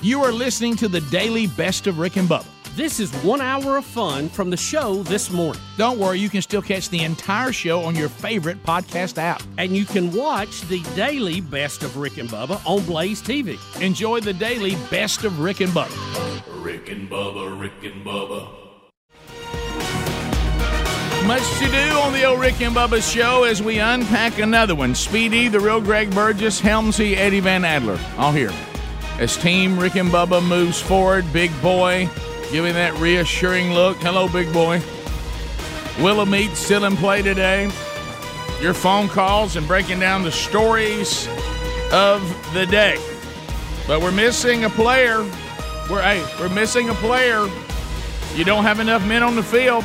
You are listening to the daily best of Rick and Bubba. This is one hour of fun from the show this morning. Don't worry, you can still catch the entire show on your favorite podcast app. And you can watch the daily best of Rick and Bubba on Blaze TV. Enjoy the daily best of Rick and Bubba. Rick and Bubba, Rick and Bubba. Much to do on the old Rick and Bubba show as we unpack another one. Speedy, the real Greg Burgess, Helmsy, Eddie Van Adler. All here. As Team Rick and Bubba moves forward, big boy giving that reassuring look. Hello, big boy. Willamette still in play today. Your phone calls and breaking down the stories of the day. But we're missing a player. We're hey, we're missing a player. You don't have enough men on the field.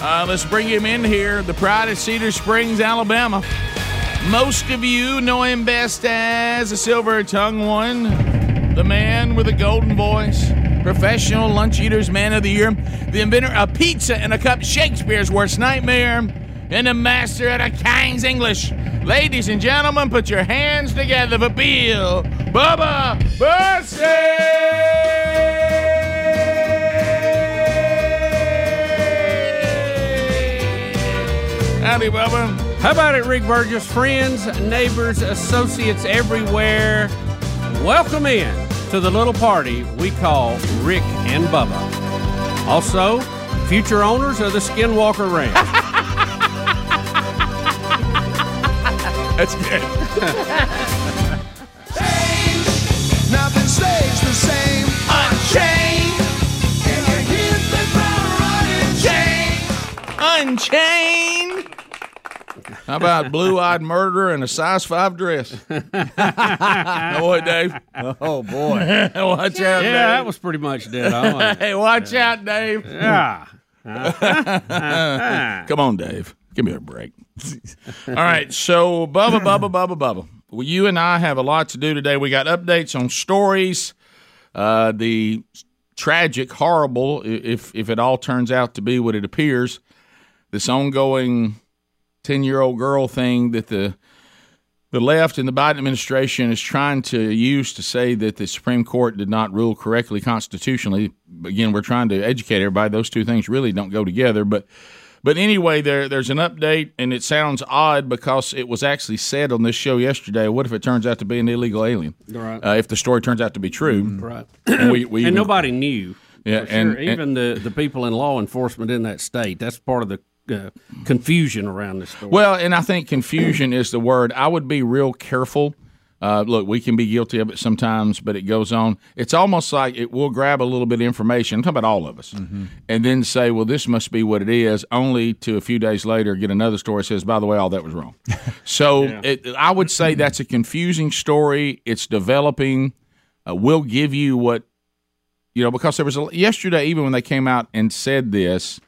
Uh, let's bring him in here. The pride of Cedar Springs, Alabama. Most of you know him best as a silver tongue one, the man with a golden voice, professional lunch eaters man of the year, the inventor of pizza and a cup, Shakespeare's worst nightmare, and the master of the King's English. Ladies and gentlemen, put your hands together for Bill Bubba Bussey! Howdy, Bubba. How about it, Rick Burgess? Friends, neighbors, associates everywhere, welcome in to the little party we call Rick and Bubba. Also, future owners of the Skinwalker Ranch. That's good. Nothing stays the same. Unchained. And you hit the ground running. Unchained. How about blue eyed murder and a size five dress? oh, boy, Dave. Oh boy. Watch out, yeah, that was pretty much dead on. Hey, watch out, Dave. Yeah. Come on, Dave. Give me a break. All right, so Bubba, Bubba, Bubba, Bubba. Well, you and I have a lot to do today. We got updates on stories, uh, the tragic, horrible, if if it all turns out to be what it appears, this ongoing ten year old girl thing that the the left and the Biden administration is trying to use to say that the Supreme Court did not rule correctly constitutionally. Again, we're trying to educate everybody; those two things really don't go together. But but anyway, there there's an update, and it sounds odd because it was actually said on this show yesterday. What if it turns out to be an illegal alien? Right. Uh, if the story turns out to be true, Right. and we, we and even- nobody knew. Yeah, for sure. and- and- even the, the people in law enforcement in that state. That's part of the uh, confusion around this story. Well, and I think confusion is the word. I would be real careful. Uh, look, we can be guilty of it sometimes, but it goes on. It's almost like it will grab a little bit of information. I'm talking about all of us, and then say, "Well, this must be what it is." Only to a few days later get another story that says, "By the way, all that was wrong." so it, I would say that's a confusing story. It's developing. Uh, we'll give you what you know because there was a, yesterday, even when they came out and said this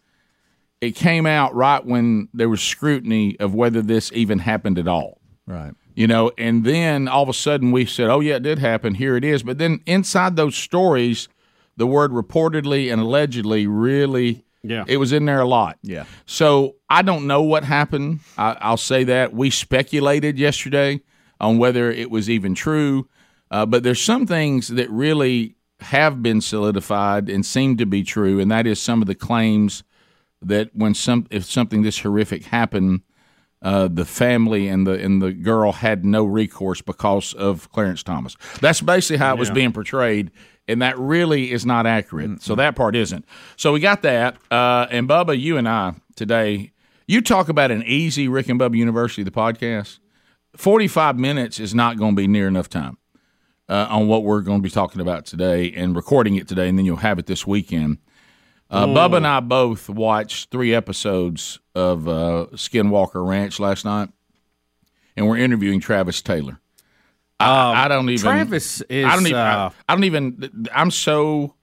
it came out right when there was scrutiny of whether this even happened at all. Right. You know, and then all of a sudden we said, "Oh yeah, it did happen. Here it is." But then inside those stories, the word reportedly and allegedly really, Yeah. it was in there a lot. Yeah. So I don't know what happened. I, I'll say that we speculated yesterday on whether it was even true, uh, but there's some things that really have been solidified and seem to be true, and that is some of the claims that when some if something this horrific happened, uh, the family and the and the girl had no recourse because of Clarence Thomas. That's basically how it was being portrayed, and that really is not accurate. So that part isn't. So we got that. Uh, and Bubba, you and I today, you talk about an easy Rick and Bubba University, the podcast. Forty-five minutes is not going to be near enough time uh, on what we're going to be talking about today and recording it today, and then you'll have it this weekend. Uh, Bubba and I both watched three episodes of uh, Skinwalker Ranch last night, and we're interviewing Travis Taylor. I, I don't even. Travis is. I don't even. uh, I, I don't even. I'm so.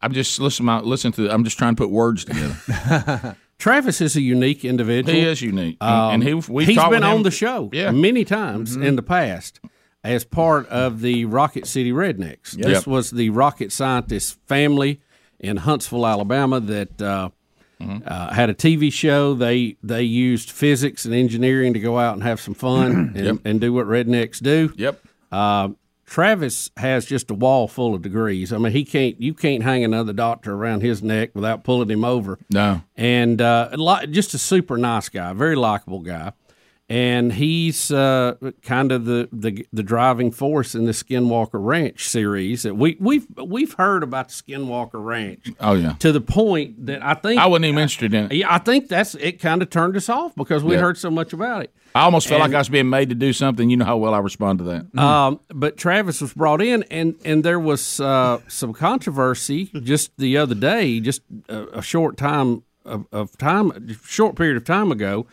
I'm just listen. My, listen to. I'm just trying to put words together. Travis is a unique individual. he is unique, Um, and he we've he's been on the show Yeah. many times Mm-hmm. in the past as part of the Rocket City Rednecks. This was the rocket scientist family in Huntsville, Alabama, that uh, Mm-hmm. uh, had a TV show. They they used physics and engineering to go out and have some fun and, Yep. and do what rednecks do. Yep. Uh, Travis has just a wall full of degrees. I mean, he can't. You can't hang another doctor around his neck without pulling him over No. and uh, just a super nice guy, very likable guy, and he's uh, kind of the, the the driving force in the Skinwalker Ranch series. That we we've we've heard about the Skinwalker Ranch Oh yeah. to the point that I think I wasn't even interested in it. yeah, I think that's it. Kind of turned us off because we Yeah. heard so much about it. I almost felt And- like I was being made to do something. You know how well I respond to that. Um, but Travis was brought in, and and there was uh, some controversy just the other day, just a, a short time of, of time, short period of time ago,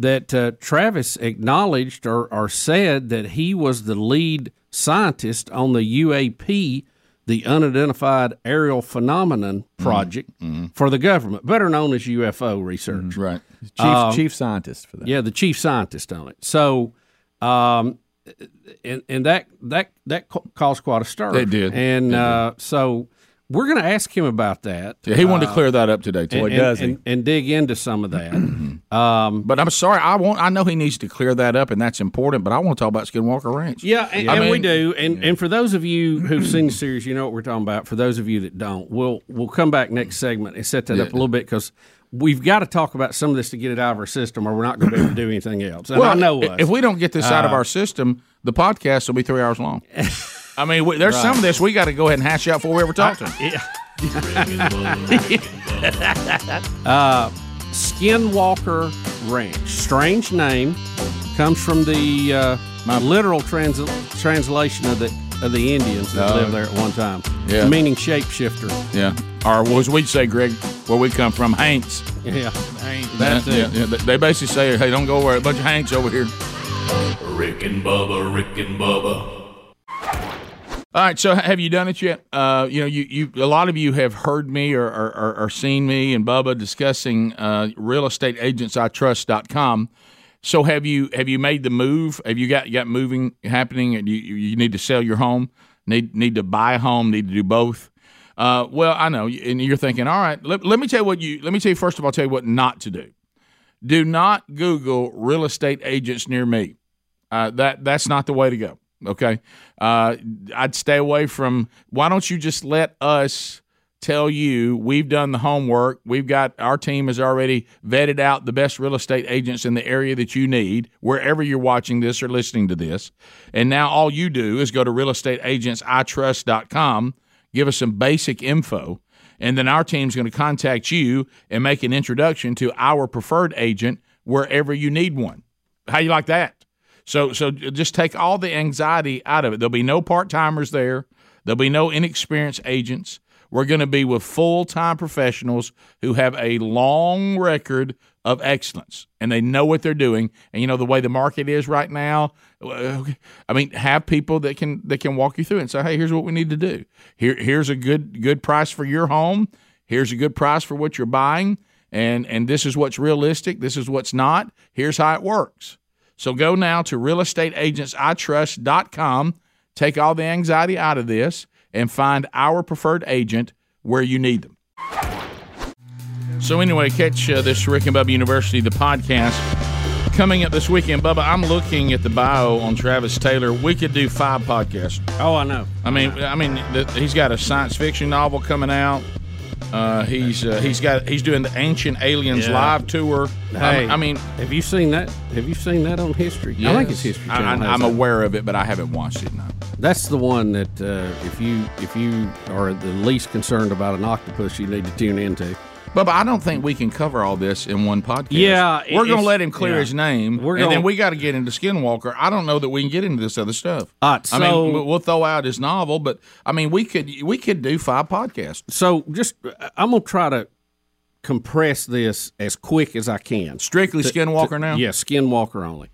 that uh, Travis acknowledged or, or said that he was the lead scientist on the UAP, the Unidentified Aerial Phenomenon Project for the government, better known as UFO research. Right. Chief chief scientist for that. Yeah, the chief scientist on it. So, um, and and that that that caused quite a stir. It did. and It did. uh, so we're going to ask him about that. Yeah, he wanted to clear that up today too. and, and, and, and dig into some of that. um, But I'm sorry, I want. I know he needs to clear that up, and that's important. But I want to talk about Skinwalker Ranch. yeah, and, I and we mean- do. And and for those of you who've seen the series, you know what we're talking about. For those of you that don't, we'll we'll come back next segment and set that up a little bit because. We've got to talk about some of this to get it out of our system, or we're not going to be able to do anything else. And I know us. if we don't get this out of Uh, our system, the podcast will be three hours long. I mean, we, there's some of this we got to go ahead and hash out before we ever talk to him. uh, Skinwalker Ranch. Strange name. Comes from the uh, literal trans- translation of the of the Indians that Oh. lived there at one time. Yeah. Meaning shapeshifter. Yeah, or as we'd say, Greg, where we come from, Hanks. Yeah. That's it. Yeah, they basically say, "Hey, don't go over a bunch of Hanks over here." Rick and Bubba, Rick and Bubba. All right, so have you done it yet? Uh, you know, you, you a lot of you have heard me or or, or, seen me and Bubba discussing uh, realestateagentsitrust.com. So have you have you made the move? Have you got got moving happening? And you you need to sell your home, need need to buy a home, need to do both. Uh, well, I know, and you're thinking, all right. Let, let me tell you what you. Let me tell you first of all. Tell you what not to do. Do not Google real estate agents near me. Uh, that that's not the way to go. Okay, uh, I'd stay away from. Why don't you just let us tell you we've done the homework. We've got our team has already vetted out the best real estate agents in the area that you need, wherever you're watching this or listening to this. And now all you do is go to realestateagentsitrust.com, give us some basic info, and then our team's going to contact you and make an introduction to our preferred agent wherever you need one. How you like that? So so just take all the anxiety out of it. There'll be no part-timers there. There'll be no inexperienced agents. We're going to be with full-time professionals who have a long record of excellence and they know what they're doing. And you know the way the market is right now, uh, I mean, have people that can that can walk you through and say, "Hey, here's what we need to do. Here here's a good good price for your home. Here's a good price for what you're buying." And, and this is what's realistic. This is what's not. Here's how it works. So go now to realestateagentsitrust.com, take all the anxiety out of this, and find our preferred agent where you need them. So anyway, catch uh, this Rick and Bubba University, the podcast. Coming up this weekend, Bubba, I'm looking at the bio on Travis Taylor. We could do five podcasts. Oh, I know. I mean, I mean, the, he's got a science fiction novel coming out. Uh, he's uh, he's got he's doing the Ancient Aliens Yeah. live tour. Hey, I, I mean, have you seen that? Have you seen that on History? I think it's. History Channel. I, that. aware of it, but I haven't watched it. No. That's the one that uh, if you if you are the least concerned about an octopus, you need to tune into. But, I don't think we can cover all this in one podcast. Yeah, we're going to let him clear yeah. his name, We're and then gonna- we got to get into Skinwalker. I don't know that we can get into this other stuff. All right, I mean, so- we- we'll throw out his novel, but I mean, we could we could do five podcasts. So just I'm gonna try to compress this as quick as I can. Strictly Skinwalker now. Yes, Skinwalker only.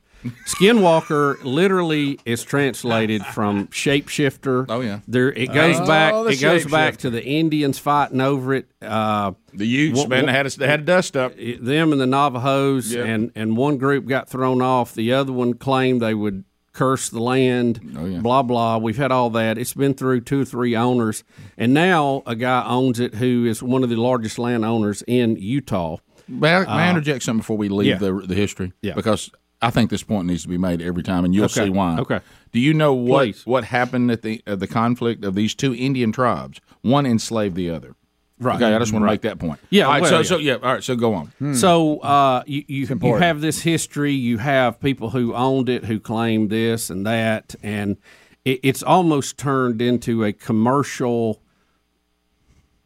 Skinwalker literally is translated from shapeshifter. Oh, yeah. there it goes Oh, back. It goes back to the Indians fighting over it. Uh, The Utes, What- man, they had a, they had a dust up. them and the Navajos, Yeah. and and one group got thrown off. The other one claimed they would curse the land. Oh, yeah. Blah blah. We've had all that. It's been through two or three owners, and now a guy owns it who is one of the largest landowners in Utah. May I, may I interject something before we leave Uh, yeah. the the history? Yeah. Because I think this point needs to be made every time, and you'll Okay. see why. Okay. Do you know what Please. what happened at the at the conflict of these two Indian tribes? One enslaved the other. Right. Okay, I just want to make that point. Yeah, All right. well, so yeah. so yeah. All right. So go on. So uh, you you, you have this history. You have people who owned it who claimed this and that, and it, it's almost turned into a commercial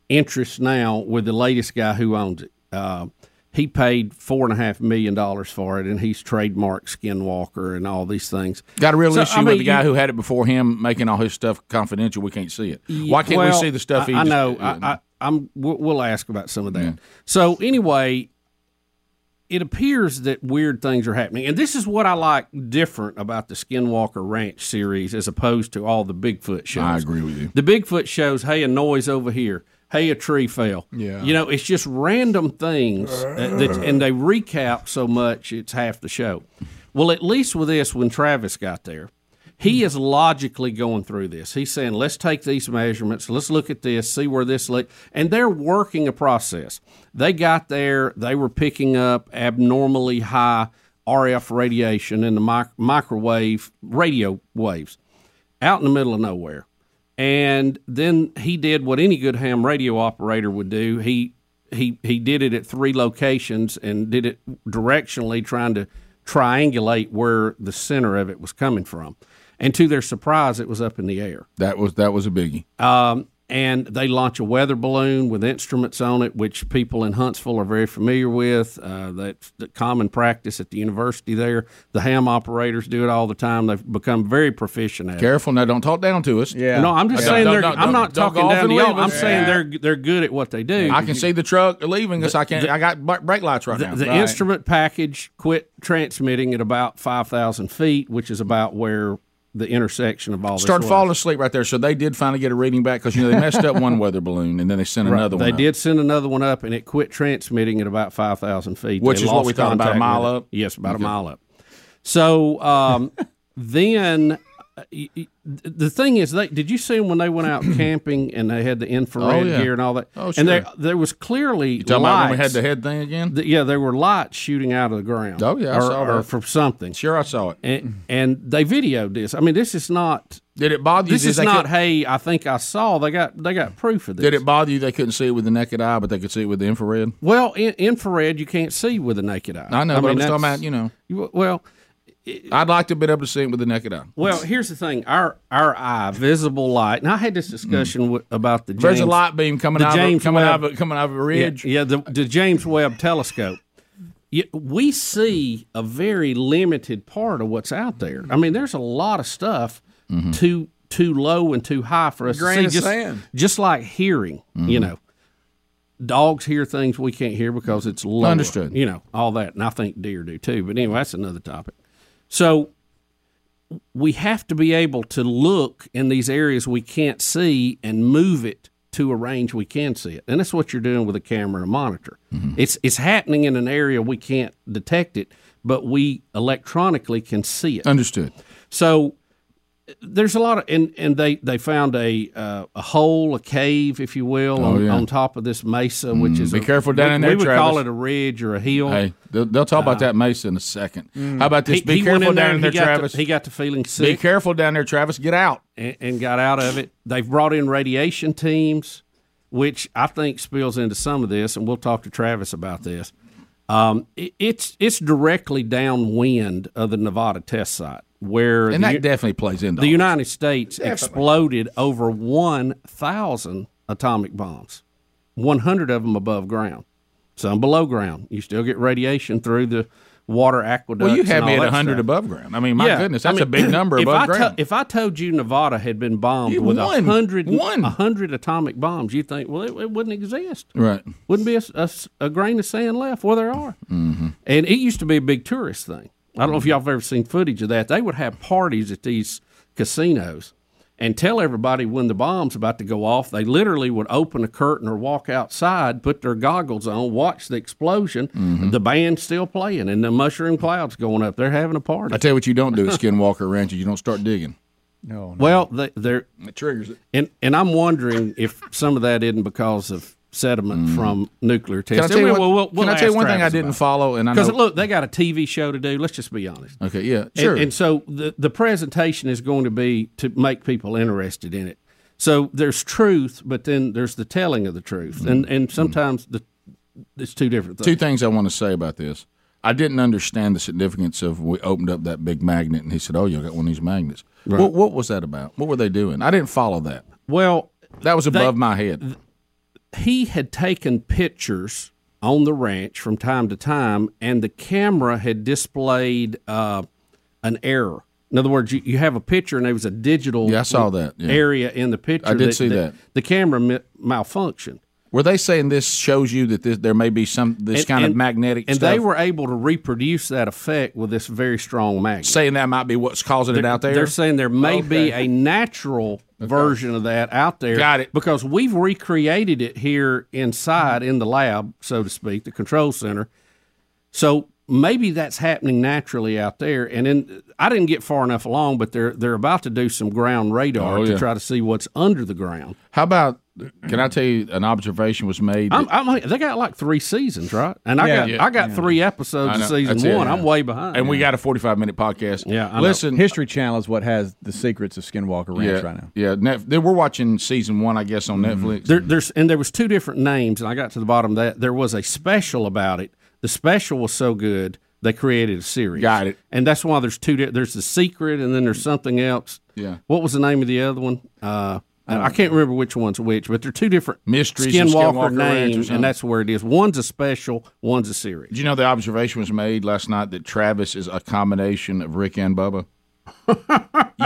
interest now with the latest guy who owns it. Uh, he paid four and a half million dollars for it, and he's trademarked Skinwalker and all these things. Got a real So, issue I with the guy you- who had it before him, making all his stuff confidential. We can't see it. Why can't we see the stuff? I, he I just- know. I, I, I'm. We'll we'll ask about some of that. So anyway, it appears that weird things are happening, and this is what I like different about the Skinwalker Ranch series as opposed to all the Bigfoot shows. I agree with you. The Bigfoot shows, hey, a noise over here. Hey, a tree fell. Yeah. You know, it's just random things, uh, that, and they recap so much it's half the show. Well, at least with this, when Travis got there, he is logically going through this. He's saying, let's take these measurements, let's look at this, see where this, le-. and they're working a process. They got there, they were picking up abnormally high RF radiation in the mic- microwave radio waves out in the middle of nowhere. And then he did what any good ham radio operator would do. He he he did it at three locations and did it directionally, trying to triangulate where the center of it was coming from. And to their surprise, it was up in the air. That was that was a biggie. Um, and they launch a weather balloon with instruments on it, which people in Huntsville are very familiar with. Uh, that's the common practice at the university there. The ham operators do it all the time. They've become very proficient at it. Careful now, don't talk down to us. Yeah. No, I'm just Don't- saying don't- they're. don't- I'm not don't go talking off down to y'all. I'm us. saying they're they're good at what they do. I can see the truck leaving us. I can't. I got brake lights right the, now. the Right. instrument package quit transmitting at about five thousand feet, which is about where the intersection of all this Start falling asleep right there. So they did finally get a reading back because you know they messed up one weather balloon and then they sent Right. another one. They up. did send another one up, and it quit transmitting at about five thousand feet, Which They is what we thought, about a mile up? Yes, about a mile up. So um, then. Uh, The thing is, they did you see them when they went out camping and they had the infrared Oh, yeah. gear and all that? Oh, sure. And there, there was clearly You talking about when we had the head thing again? The- yeah, there were lights shooting out of the ground. Oh, yeah, I or, saw or from something. Sure, I saw it. And, and they videoed this. I mean, this is not. Did it bother you? This is not. Hey, I think I saw. They got. They got proof of this. Did it bother you? They couldn't see it with the naked eye, but they could see it with the infrared. Well, in, infrared you can't see with the naked eye. I know, but I'm mean, just talking about you know. Well, I'd like to have been able to see it with the naked eye. well. Here's the thing. Our our eye, visible light. And I had this discussion with, about the James, There's a light beam coming the out, James of, coming out Webb- of coming out of a Yeah, ridge. yeah the, the James Webb Telescope. We see a very limited part of what's out there. I mean, there's a lot of stuff Mm-hmm. too too low and too high for us Grain to see. just, sand. just like hearing, Mm-hmm. you know, dogs hear things we can't hear because it's low. Understood. You know, all that, and I think deer do too. But anyway, that's another topic. So we have to be able to look in these areas we can't see and move it to a range we can see it. And that's what you're doing with a camera and a monitor. Mm-hmm. It's it's happening in an area we can't detect it, but we electronically can see it. Understood. So there's a lot of and and they they found a uh, a hole, a cave, if you will, on, Oh, yeah. Mm, on top of this mesa, which is be a- careful down we, in there, We would call it a ridge or a hill. Hey, they'll, they'll talk about that mesa in a second. How about this? He, be he careful in down in there, Travis. To, he got to feeling sick. be careful down there, Travis. Get out. and, and got out of it. They've brought in radiation teams, which I think spills into some of this, and we'll talk to Travis about this. Um, it, it's it's directly downwind of the Nevada test site where And the, that definitely plays into the all United States exploded over one thousand atomic bombs, one hundred of them above ground. some below ground. You still get radiation through the water aqueducts. Well, you had me at that 100 stuff. above ground. I mean, my Yeah, goodness, I that's a big number if above I to- ground. if I told you Nevada had been bombed You with a won. hundred, hundred atomic bombs, you'd think, well, it, it wouldn't exist. right. Wouldn't be a grain of sand left. Well, there are. Mm-hmm. And it used to be a big tourist thing. I don't know if y'all have ever seen footage of that. They would have parties at these casinos and tell everybody when the bomb's about to go off. They literally would open a curtain or walk outside, put their goggles on, watch the explosion. Mm-hmm. The band's still playing, and the mushroom clouds going up. They're having a party. I tell you what you don't do at Skinwalker Ranch is you don't start digging. No, no. well, they, they're It triggers it. and and I'm wondering if some of that isn't because of sediment mm-hmm. from nuclear tests. Can I tell you, Well, what, we'll- we'll can I tell you ask one thing I didn't follow? And I Because look, they got a TV show to do. Let's just be honest. okay, yeah, sure. And, so the the presentation is going to be to make people interested in it. So there's truth, but then there's the telling of the truth, mm-hmm. and and mm-hmm. sometimes the it's two different things. Two things. things I want to say about this. I didn't understand the significance of we opened up that big magnet, and he said, "Oh, you got one of these magnets." What, what was that about? What were they doing? I didn't follow that. Well, That was above my head. He had taken pictures on the ranch from time to time, and the camera had displayed uh, an error. In other words, you, you have a picture, and there was a digital Yeah, I saw that, yeah. area in the picture. I did see that. The camera malfunctioned. Were they saying this shows you that this, there may be some this And- kind of magnetic and stuff? they were able to reproduce that effect with this very strong magnet. saying that might be what's causing it out there. They're saying there may be a natural version of that out there. Got it. Because we've recreated it here inside in the lab, so to speak, the control center. So maybe that's happening naturally out there. And then I didn't get far enough along, but they're they're about to do some ground radar Oh, to try to see what's under the ground. How about? Can I tell you an observation was made? I'm, I'm, they got like three seasons, right? And I Yeah. got Yeah. I got three episodes I of season That's it. one. I'm way behind. and we got a forty-five minute podcast. Yeah, I know. listen. History Channel is what has the secrets of Skinwalker Ranch yeah, right now. yeah. Net, they- we're watching season one, I guess, on Netflix. There, there's and there was two different names, and I got to the bottom of that. There was a special about it. The special was so good they created a series. Got it. And that's why there's two. di- There's the secret, and then there's something else. Yeah. What was the name of the other one? Uh, I, can't remember which one's which, but they're two different Mysteries Skinwalker, Skinwalker names, and that's where it is. One's a special, one's a series. Did you know the observation was made last night that Travis is a combination of Rick and Bubba?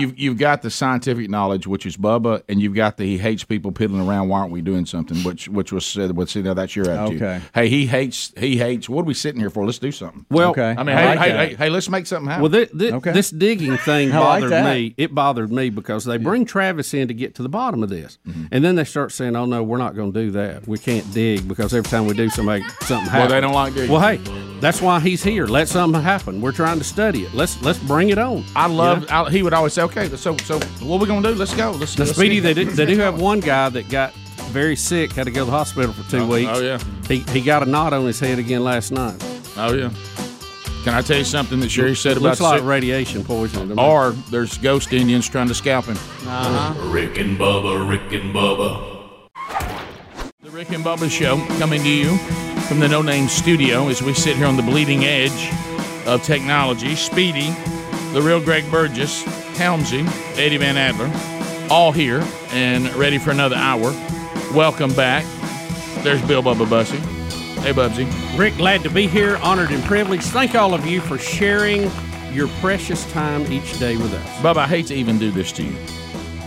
You've you've got the scientific knowledge, which is Bubba, and you've got the he hates people piddling around. Why aren't we doing something? Which which was said. Well, see, now that's your attitude. Okay. Hey, he hates. He hates. What are we sitting here for? Let's do something. Well, Okay. I mean, I hey, like hey, that. hey, hey, let's make something happen. Well, thi- thi- Okay. this digging thing I like bothered me. It bothered me because they bring Travis in to get to the bottom of this, Mm-hmm. and then they start saying, "Oh no, we're not going to do that. We can't dig because every time we do something, something happens." Well, they don't like digging. Well, hey, that's why he's here. Let something happen. We're trying to study it. Let's let's bring it on. I love. I, he would always say, "Okay, so so what we gonna do? Let's go. Let's." Now, let's Speedy, see. they do, they do have one guy that got very sick, had to go to the hospital for two oh, weeks. oh, yeah. he he got a knot on his head again last night. Oh yeah. Can I tell you something that Sherry said It about looks like sick- radiation poisoning. to me. Or there's ghost Indians trying to scalp him. Uh-huh. Rick and Bubba, Rick and Bubba. The Rick and Bubba Show coming to you from the No Name Studio as we sit here on the bleeding edge of technology. Speedy, the real Greg Burgess, Helmsy, Eddie Van Adler, all here and ready for another hour. Welcome back. There's Bill Bubba Bussey. Hey, Bubsy. Rick, glad to be here, honored and privileged. Thank all of you for sharing your precious time each day with us. Bubba, I hate to even do this to you.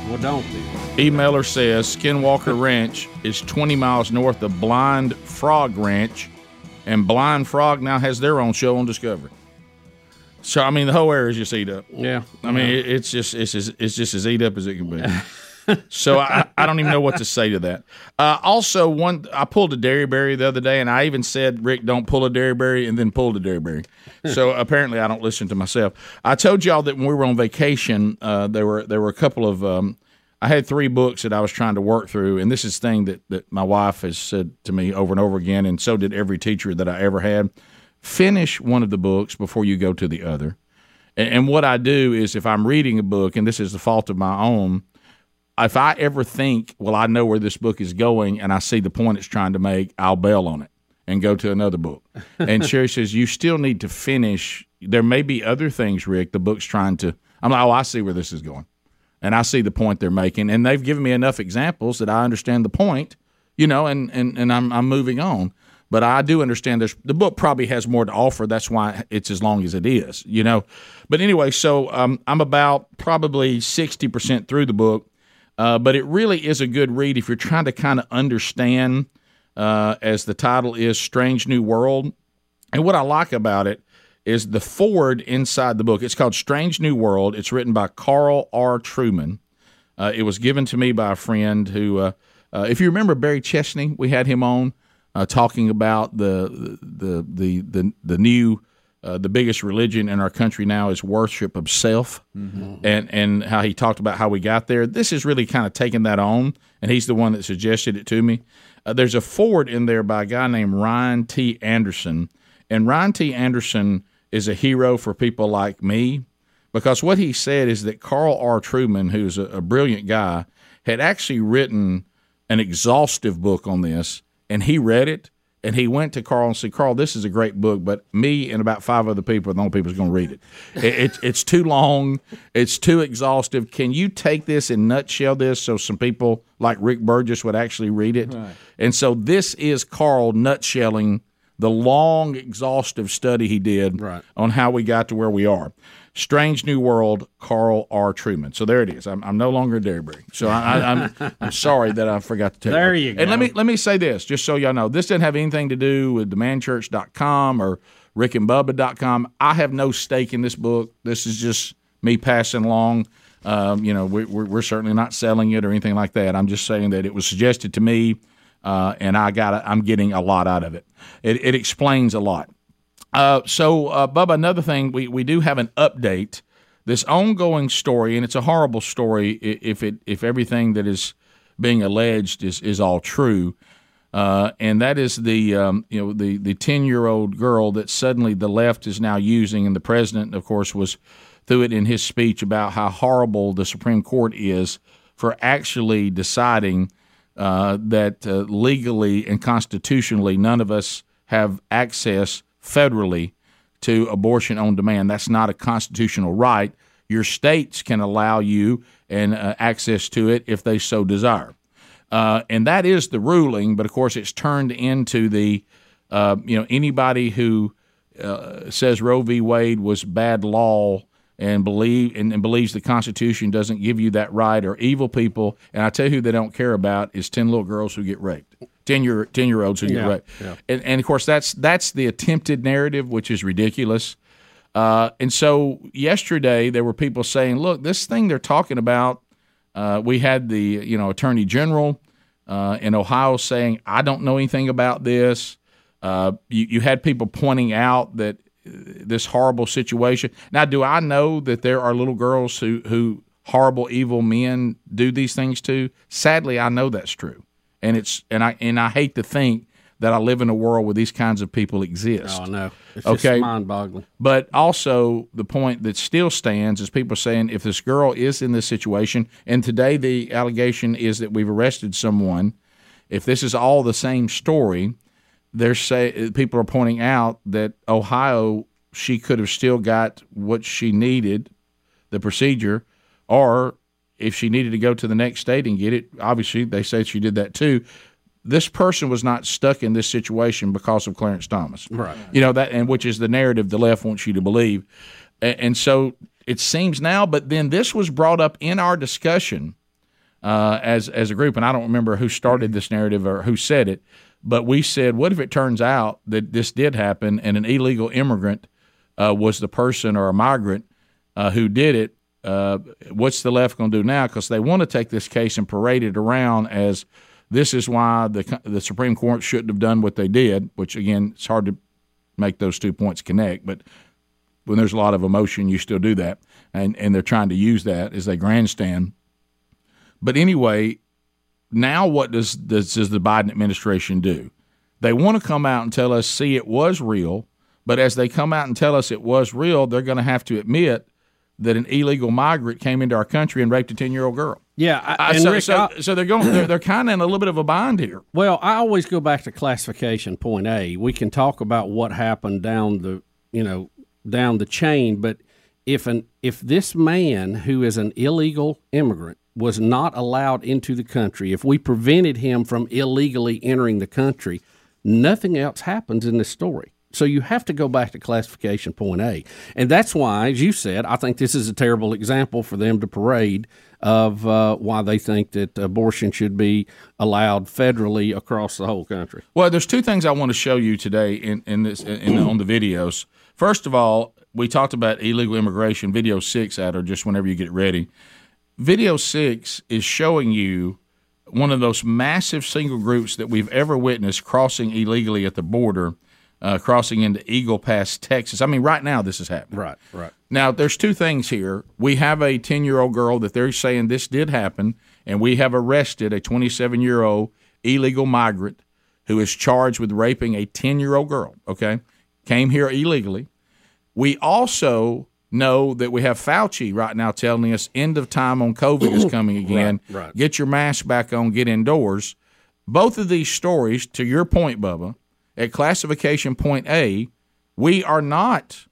Well, don't do. Emailer says Skinwalker Ranch is 20 miles north of Blind Frog Ranch, and Blind Frog now has their own show on Discovery. So I mean, the whole area is just eat up. Yeah. I mean, it- it's just it's just, it's just as eat up as it can be. so I, I don't even know what to say to that. Uh, also, one I pulled a dairy berry the other day, and I even said, "Rick, don't pull a dairy berry, and then pulled a dairy berry. so apparently, I don't listen to myself. I told y'all that when we were on vacation, uh, there were there were a couple of um, I had three books that I was trying to work through, and this is the thing that that my wife has said to me over and over again, and so did every teacher that I ever had. Finish one of the books before you go to the other. And, and what I do is, if I'm reading a book, and this is the fault of my own, if I ever think, well, I know where this book is going, and I see the point it's trying to make, I'll bail on it and go to another book. And Sherry says, you still need to finish. There may be other things, Rick, the book's trying to. I'm like, oh, I see where this is going. And I see the point they're making. And they've given me enough examples that I understand the point, you know, and, and, and I'm, I'm moving on. But I do understand there's the book probably has more to offer. That's why it's as long as it is, you know. But anyway, so um, I'm about probably sixty percent through the book, uh, but it really is a good read if you're trying to kind of understand, uh, as the title is, "Strange New World." And what I like about it is the forward inside the book. It's called Strange New World. It's written by Carl R. Trueman. Uh, it was given to me by a friend who, uh, uh, if you remember Barry Chesney, we had him on uh, talking about the the the the the new. Uh, the biggest religion in our country now is worship of self, and and how he talked about how we got there. This is really kind of taking that on, and he's the one that suggested it to me. Uh, there's a forward in there by a guy named Ryan T. Anderson, and Ryan T. Anderson is a hero for people like me because what he said is that Carl R. Trueman, who's a, a brilliant guy, had actually written an exhaustive book on this, and he read it. And he went to Carl and said, "Carl, this is a great book, but me and about five other people are the only people who's going to read it. it, it. It's too long. It's too exhaustive. Can you take this and nutshell this so some people like Rick Burgess would actually read it? And so this is Carl nutshelling the long, exhaustive study he did Right. on how we got to where we are. Strange New World, Carl R. Trueman. So there it is. I'm, I'm no longer Derryberry. So I, I, I'm I'm sorry that I forgot to tell There you. you And let me let me say this, just so y'all know, this didn't have anything to do with themanchurch.com or rickandbubba.com. I have no stake in this book. This is just me passing along. Um, you know, we, we're, we're certainly not selling it or anything like that. I'm just saying that it was suggested to me, uh, and I got a, I'm getting a lot out of it. It, it explains a lot. Uh, so, uh, Bubba, another thing, we, we do have an update. This ongoing story, and it's a horrible story if it if everything that is being alleged is, is all true, uh, and that is the um, you know the the ten year old girl that suddenly the left is now using, and the president, of course, was through it in his speech about how horrible the Supreme Court is for actually deciding uh, that uh, legally and constitutionally none of us have access federally to abortion on demand. That's not a constitutional right. Your states can allow you and uh, access to it if they so desire. Uh, and that is the ruling, but of course it's turned into the uh, you know anybody who uh, says Roe v. Wade was bad law and believe and, and believes the Constitution doesn't give you that right are evil people. And I tell you who they don't care about is ten little girls who get raped, ten year ten year olds who get Yeah, raped. yeah. And, and of course that's that's the attempted narrative, which is ridiculous. Uh, and so yesterday there were people saying, "Look, this thing they're talking about." Uh, we had the you know attorney general uh, in Ohio saying, "I don't know anything about this." Uh, you, you had people pointing out that uh, this horrible situation. Now, do I know that there are little girls who who horrible, evil men do these things to? Sadly, I know that's true, and it's and I and I hate to think that I live in a world where these kinds of people exist. Oh no, it's Okay. mind-boggling. But also, the point that still stands is people saying if this girl is in this situation, and today the allegation is that we've arrested someone, if this is all the same story, they're say people are pointing out that Ohio she could have still got what she needed, the procedure, or if she needed to go to the next state and get it, obviously they say she did that too. This person was not stuck in this situation because of Clarence Thomas, Right. You know that, and which is the narrative the left wants you to believe, and, and so it seems now. But then this was brought up in our discussion uh, as as a group, and I don't remember who started this narrative or who said it, but we said, what if it turns out that this did happen and an illegal immigrant uh, was the person or a migrant uh, who did it? Uh, what's the left going to do now? Because they want to take this case and parade it around as this is why the the Supreme Court shouldn't have done what they did. Which again, it's hard to make those two points connect, but when there's a lot of emotion, you still do that, and and they're trying to use that as they grandstand. But anyway, now what does, does does the Biden administration do? They want to come out and tell us, see, it was real. But as they come out and tell us it was real, they're going to have to admit that an illegal migrant came into our country and raped a ten year old girl. Yeah, I, so, Rick, so, I- so they're going. They're, they're kind of in a little bit of a bind here. Well, I always go back to classification point A. We can talk about what happened down the, you know, down the chain, but if an if this man who is an illegal immigrant was not allowed into the country, if we prevented him from illegally entering the country, Nothing else happens in this story. So you have to go back to classification point A. And that's why, as you said, I think this is a terrible example for them to parade of uh, why they think that abortion should be allowed federally across the whole country. Well, there's two things I want to show you today in, in this in, on the videos. First of all, we talked about illegal immigration. Video six, at or just whenever you get ready. Video six is showing you one of those massive single groups that we've ever witnessed crossing illegally at the border, uh, crossing into Eagle Pass, Texas. I mean, right now this is happening. Right, right. Now, there's two things here. We have a 10 year old girl that they're saying this did happen, and we have arrested a 27 year old illegal migrant who is charged with raping a 10 year old girl, okay? Came here illegally. We also know that we have Fauci right now telling us end of time on COVID is coming again. Right, right. Get your mask back on, get indoors. Both of these stories, to your point, Bubba, at classification point A, we are not.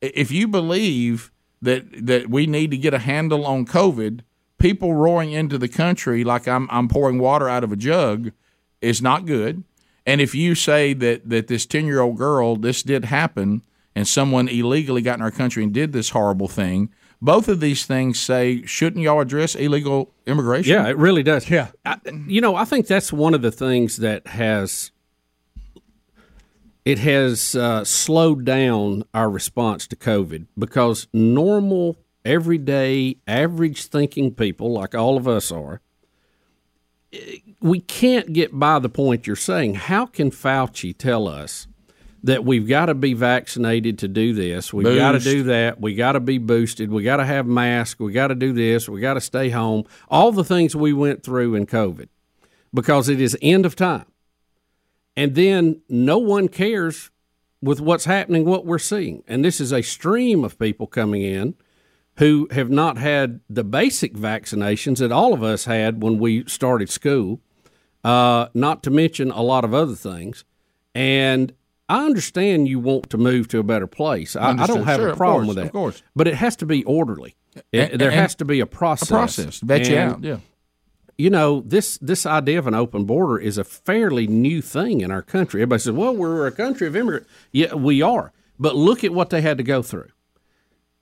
If you believe that that we need to get a handle on COVID, people roaring into the country like I'm I'm pouring water out of a jug is not good. And if you say that that this ten year old girl, this did happen, and someone illegally got in our country and did this horrible thing, both of these things say shouldn't y'all address illegal immigration? Yeah, it really does. Yeah. I, you know, I think that's one of the things that has it has uh, slowed down our response to COVID because normal, everyday, average thinking people, like all of us are, eh, we can't get by the point you're saying. How can Fauci tell us that we've got to be vaccinated to do this? We've got to do that. We got to be boosted. We got to have masks. We got to do this. We got to stay home. All the things we went through in COVID because it is end of time. And then no one cares with what's happening, what we're seeing. And this is a stream of people coming in who have not had the basic vaccinations that all of us had when we started school, uh, not to mention a lot of other things. And I understand you want to move to a better place. I, I don't have Sure, a problem course, with that. of course. But it has to be orderly. It- And- there and- has to be a process. A process. Vet you out. Yeah. You know this this idea of an open border is a fairly new thing in our country. Everybody says, "Well, we're a country of immigrants." Yeah, we are. But look at what they had to go through.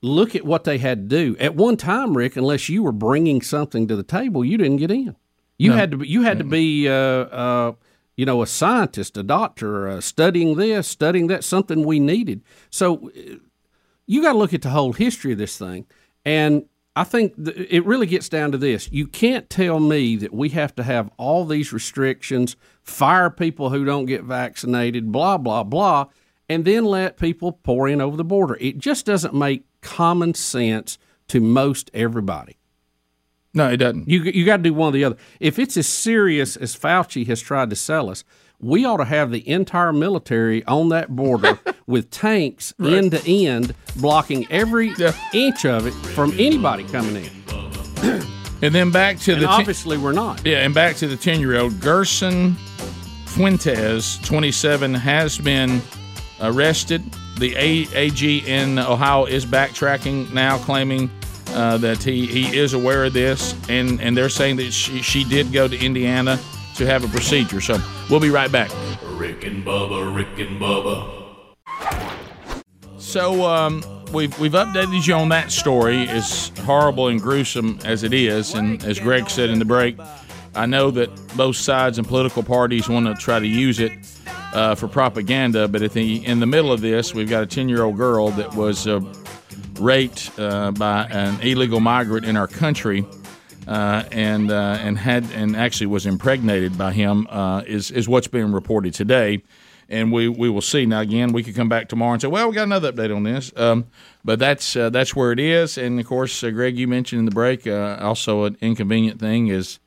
Look at what they had to do. At one time, Rick, unless you were bringing something to the table, you didn't get in. You had to. Be, you had to be. Uh, uh, you know, a scientist, a doctor, uh, studying this, studying that, something we needed. So uh, you got to look at the whole history of this thing. And I think th- it really gets down to this. You can't tell me that we have to have all these restrictions, fire people who don't get vaccinated, blah, blah, blah, and then let people pour in over the border. It just doesn't make common sense to most everybody. No, it doesn't. You you got to do one or the other. If it's as serious as Fauci has tried to sell us, we ought to have the entire military on that border with tanks end to end, blocking every inch of it from anybody coming in. And then back to And the ten- obviously, we're not. yeah, and back to the ten year old Gerson Fuentes, twenty seven, has been arrested. The A- AG in Ohio is backtracking now, claiming uh, that he, he is aware of this, and, and they're saying that she, she did go to Indiana to have a procedure. So we'll be right back. Rick and Bubba, Rick and Bubba. So um, we've we've updated you on that story, as horrible and gruesome as it is, and as Greg said in the break, I know that both sides and political parties want to try to use it uh, for propaganda. But at the in the middle of this, we've got a ten year old girl that was uh, raped uh, by an illegal migrant in our country. Uh, and uh, and had and actually was impregnated by him uh, is is what's being reported today, and we, we will see. Now again, we could come back tomorrow and say, well, we got another update on this, um, but that's uh, that's where it is. And of course, uh, Greg, you mentioned in the break uh, also an inconvenient thing is,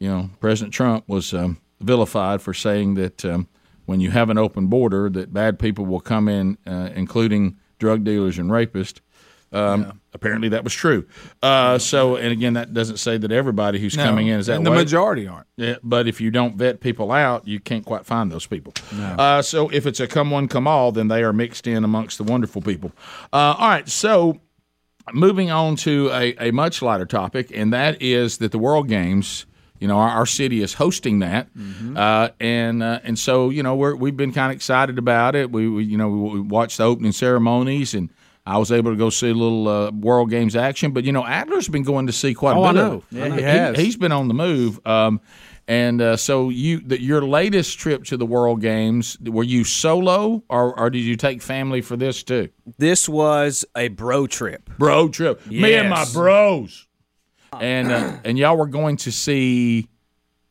you know, President Trump was um, vilified for saying that um, when you have an open border, that bad people will come in, including drug dealers and rapists. Um, Apparently, that was true. Uh, so, and again, that doesn't say that everybody who's No, coming in is that and the way. majority aren't. Yeah, but if you don't vet people out, you can't quite find those people. Uh, so if it's a come one, come all, then they are mixed in amongst the wonderful people. Uh, all right, so moving on to a, a much lighter topic, and that is that the World Games you know, our, our city is hosting that, uh, and uh, and so you know we're we've been kind of excited about it. We, we you know we, we watched the opening ceremonies and. I was able to go see a little uh, World Games action, but you know Adler's been going to see quite a Oh, bit. I of know. it. Yeah, he He- has. he's been on the move. Um, and uh, so you, the, your latest trip to the World Games, were you solo, or, or did you take family for this too? This was a bro trip. Bro trip, me and my bros, and uh, and y'all were going to see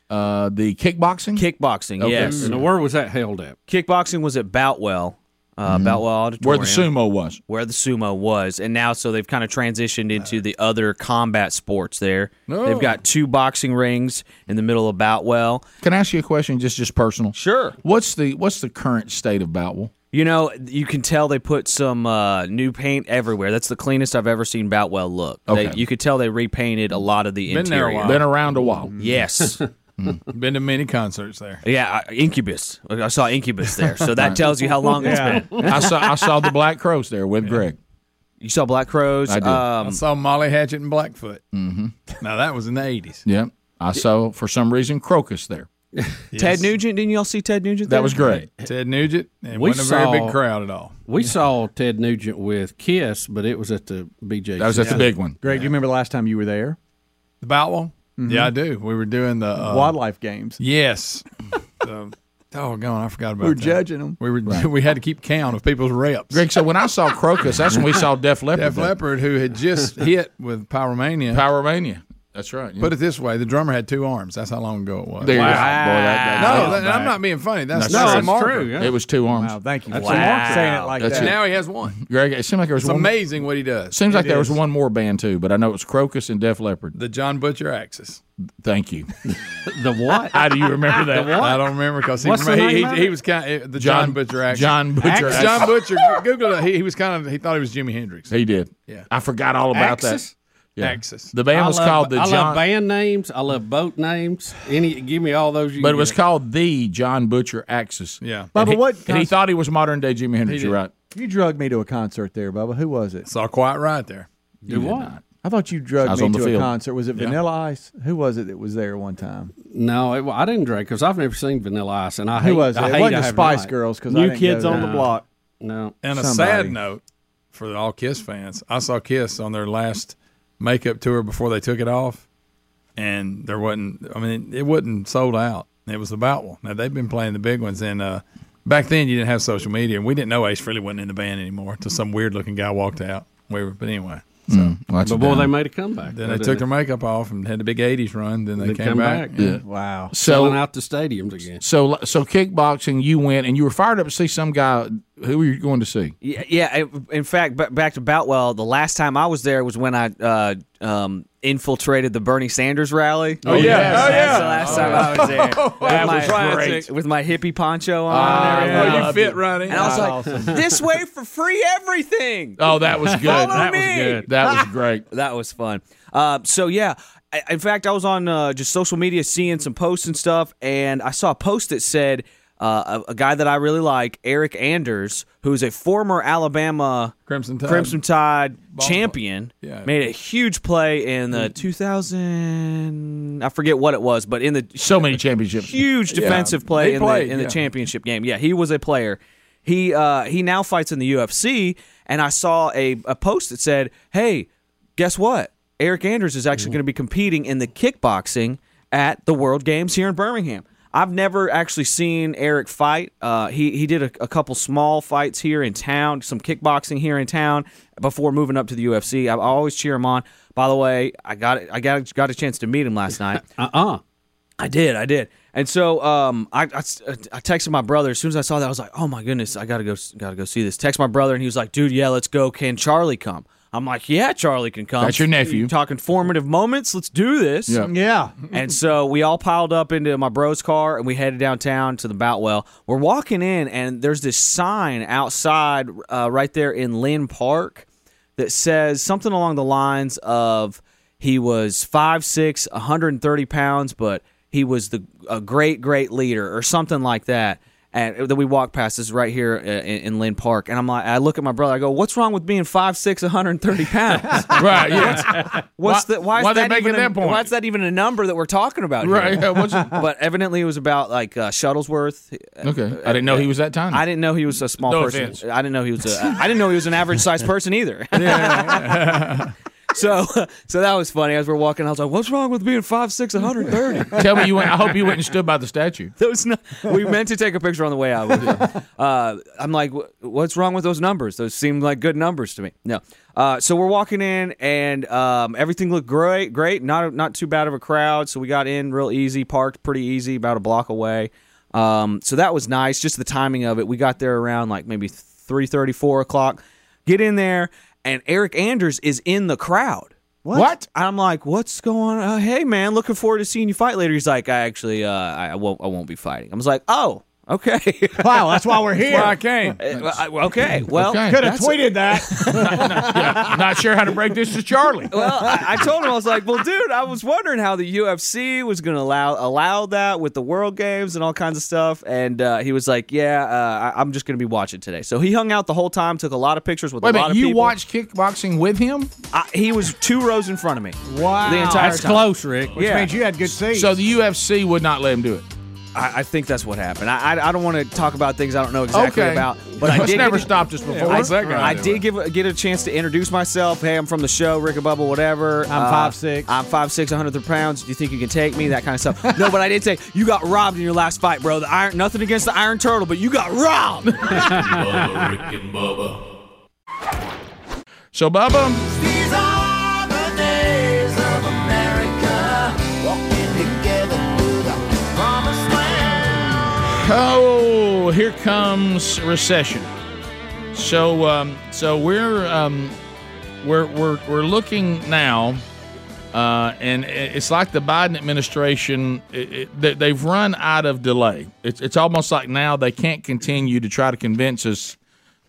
uh, the kickboxing. Kickboxing, Okay. yes. Now, where was that held at? Kickboxing was at Boutwell, uh, Boutwell Mm-hmm. where Auditorium. the sumo was. where the sumo was, and now so they've kind of transitioned into the other combat sports. There, Oh. they've got two boxing rings in the middle of Boutwell. Can I ask you a question, just just personal? Sure. What's the what's the current state of Boutwell? You know, you can tell they put some uh, new paint everywhere. That's the cleanest I've ever seen Boutwell look. They, Okay. you could tell they repainted a lot of the Been there a interior. while. Been around a while. Yes. Been to many concerts there. yeah, uh, Incubus. I saw Incubus there, so that tells you how long it's been. I saw I saw the Black Crowes there with Greg. You saw Black Crowes. I did. I Um, saw Molly Hatchet and Blackfoot. Mm-hmm. Now that was in the eighties. Yeah, I saw for some reason Krokus there. Ted Nugent. Didn't y'all see Ted Nugent? That was great. Ted Nugent, and We wasn't a very saw- big crowd at all. We saw Ted Nugent with Kiss, but it was at the BJ. That was at the big one. Greg, do you remember the last time you were there? The Boutwell? Yeah, I do. We were doing the uh, Wildlife games. Yes. the, oh, gone. I forgot about We were that. judging them. We were. We had to keep count of people's reps. Greg, so when I saw Krokus, that's when we saw Def Leppard. Def there. Leppard, who had just hit with Pyromania. Power Mania. That's right. yeah. Put it this way: the drummer had two arms. That's how long ago it was. there you go. Boy, that, that, no, that- that- I'm not being funny. That's, That's No, that's true. it's true. Yeah. It was two arms. Wow, thank you That's for wow. saying it like That's that. it. Now he has one. Greg, it seemed like there was It's one. amazing what he does. Seems like It there was one more band too, but I know it was Krokus and Def Leppard. The John Butcher Axis. Thank you. The what? How do you remember that? I don't remember because he, he, he, he was kind of the John, Butcher Axis. John Butcher. Axis. John Butcher. Google it. He, he was kind of he thought he was Jimi Hendrix. He did. Yeah. I forgot all about that. Yeah. Axis. The band I was love, called the I love John, band names. I love boat names. Any, give me all those. You but it was get. called the John Butcher Axis. Yeah. And he, what and he thought he was modern day Jimi Hendrix. You're right. You drugged me to a concert there, Bubba. Who was it? Saw quite right there. Do what? I thought you I drugged me on the to a concert. Was it Vanilla Ice? Who was it that was there one time? No, it, I didn't drink because I've never seen Vanilla Ice, and I Who hate. was it? I It hate wasn't the Spice. Girls because I New didn't Kids go on there. the Block. No, And a sad note for all Kiss fans, I saw Kiss on their last makeup tour before they took it off, and there wasn't. I mean, it wasn't sold out. It was the one. Now they've been playing the big ones, and uh, back then you didn't have social media, and we didn't know Ace Frehley wasn't in the band anymore until some weird looking guy walked out. We were, but anyway, so Well, that's but a boy, down. they made a comeback. then they didn't took their makeup off and had the big '80s run. Then they, They came come back. back. Yeah. Wow. selling out the stadiums again. so, so kickboxing, you went and you were fired up to see some guy. Who were you going to see? Yeah, yeah. In fact, back to Boutwell, the last time I was there was when I uh, um, infiltrated the Bernie Sanders rally. Oh, yeah. That's Oh, yeah. the last time I was there. with, That my, was great. with my hippie poncho on. Ah, and yeah. everything. Oh, you fit right in. And I was like, this way for free everything. Oh, that was good. That me. was good. That was great. That was fun. Uh, so yeah, I, in fact, I was on uh, just social media seeing some posts and stuff, and I saw a post that said uh, a, a guy that I really like, Eryk Anders, who's a former Alabama Crimson Tide. Crimson Tide champion, Yeah. made a huge play in the 2000. I forget what it was, but in the So many championships. huge defensive play He in played, the in yeah. the championship game. Yeah, he was a player. He uh, he now fights in the UFC, and I saw a, a post that said, "Hey, guess what? Eryk Anders is actually going to be competing in the kickboxing at the World Games here in Birmingham." I've never actually seen Eryk fight. Uh, he he did a, a couple small fights here in town, some kickboxing here in town before moving up to the UFC. I always cheer him on. By the way, I got I got got a chance to meet him last night. Uh uh I did, I did. And so um, I, I, I texted my brother as soon as I saw that. I was like, "Oh my goodness, I gotta go, gotta go see this." Text my brother, and he was like, "Dude, yeah, let's go. Can Charlie come?" I'm like, "Yeah, Charlie can come." That's your nephew. Talking formative moments. Let's do this. Yeah. Yeah. And so we all piled up into my bro's car and we headed downtown to the Boutwell. We're walking in, and there's this sign outside uh, right there in Linn Park that says something along the lines of he was 5'6, 130 pounds, but he was the a great, great leader or something like that. And then we walk past this right here uh, in, in Linn Park, and I'm like, I look at my brother. I go, "What's wrong with being five six, 130 pounds? Right, yeah. What's Why- the why is why they that making even a, that point? Why is that even a number that we're talking about? here? Right, yeah, what's it- but evidently it was about like uh, Shuttlesworth. Okay. I didn't know he was that tiny. I didn't know he was a small No person. offense. I didn't know he was a. I didn't know he was an average sized person either. so, so that was funny. As we're walking, I was like, "What's wrong with being five six, 130?" Tell me you went. I hope you went and stood by the statue. Those we meant to take a picture on the way out. With you. Uh, I'm like, what's wrong with those numbers? Those seem like good numbers to me. No. Uh, so we're walking in, and um, everything looked great. Great, not not too bad of a crowd. So we got in real easy, parked pretty easy, about a block away. Um, so that was nice. Just the timing of it. We got there around like maybe three thirty, four o'clock. Get in there, and Eryk Anders is in the crowd. What? what? I'm like, what's going on? Uh, hey, man, looking forward to seeing you fight later. He's like, I actually, uh, I I won't, I won't be fighting. I was like, oh, okay. Wow, that's why we're here. That's why I came. Uh, I- okay, well, Okay. Could have that's- tweeted that. Yeah, not sure how to break this to Charlie. Well, I, I told him I was like, "Well, dude, I was wondering how the UFC was going to allow allow that with the World Games and all kinds of stuff." And uh, he was like, "Yeah, uh, I, I'm just going to be watching today." So he hung out the whole time, took a lot of pictures with Wait a a lot minute. of You people. watched kickboxing with him? I, he was two rows in front of me. Wow. the entire That's time. close, Rick. Which Yeah. means you had good seats. So the UFC would not let him do it. I, I think that's what happened. I, I, I don't want to talk about things I don't know exactly Okay. about, but I It's did never stopped us before. I, that guy I doing? did give a- get a chance to introduce myself. Hey, I'm from the show, Rick and Bubba, whatever. I'm Uh, 5'6". I'm five six, 100 pounds. Do you think you can take me? That kind of stuff. no, but I did say you got robbed in your last fight, bro. The iron, nothing against the Iron Turtle, but you got robbed. Bubba, Rick and Bubba. So, Bubba, oh, here comes recession. So, um, so we're um, we're we're we're looking now, uh, and it's like the Biden administration. It, it, they- they've run out of delay. It's it's almost like now they can't continue to try to convince us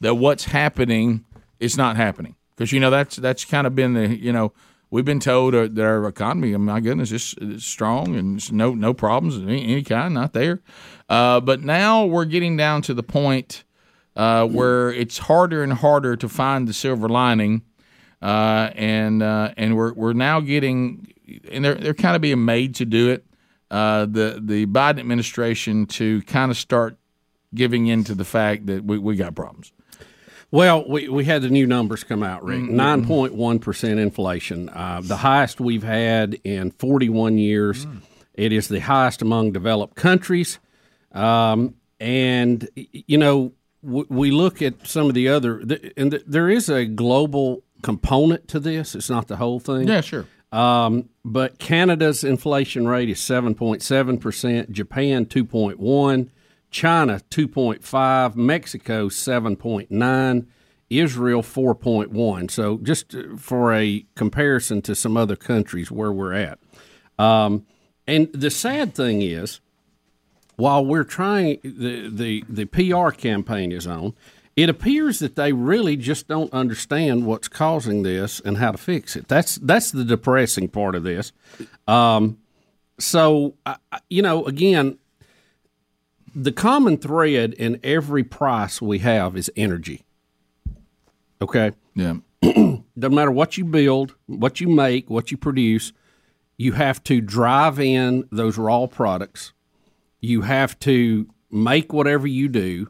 that what's happening is not happening because you know that's that's kind of been the you know we've been told that our economy, my goodness, is, is strong and it's no no problems of any, any kind, not there. Uh, but now we're getting down to the point uh, where it's harder and harder to find the silver lining, uh, and uh, and we're we're now getting and they're they're kind of being made to do it. Uh, the the Biden administration to kind of start giving in to the fact that we, we got problems. Well, we, we had the new numbers come out, Rick. 9.1% inflation, uh, the highest we've had in 41 years. It is the highest among developed countries. Um, and, you know, w- we look at some of the other, th- and th- there is a global component to this. It's not the whole thing. Yeah, sure. Um, but Canada's inflation rate is 7.7%, Japan 2.1, China 2.5, Mexico 7.9, Israel 4.1. So just uh, for a comparison to some other countries where we're at. Um, and the sad thing is, while we're trying the, the the PR campaign is on, it appears that they really just don't understand what's causing this and how to fix it. That's that's the depressing part of this. Um, so I- you know, again, the common thread in every price we have is energy. Okay, Yeah. doesn't matter what you build, what you make, what you produce, you have to drive in those raw products. You have to make whatever you do.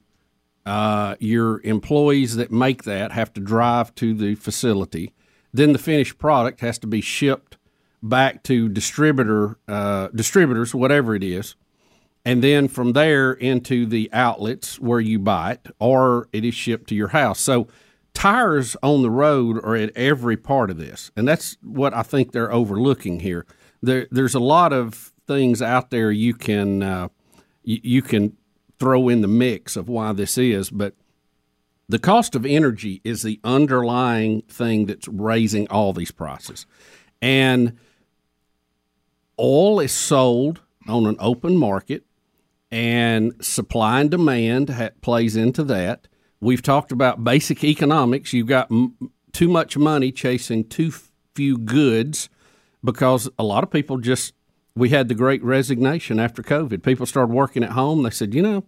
Uh, your employees that make that have to drive to the facility. Then the finished product has to be shipped back to distributor uh, distributors, whatever it is, and then from there into the outlets where you buy it, or it is shipped to your house. So tires on the road are at every part of this, and that's what I think they're overlooking here. There, there's a lot of things out there you can uh, you, you can throw in the mix of why this is, but the cost of energy is the underlying thing that's raising all these prices, and oil is sold on an open market and supply and demand ha- plays into that. We've talked about basic economics. You've got m- too much money chasing too f- few goods because a lot of people just we had the great resignation after COVID. People started working at home. They said, you know,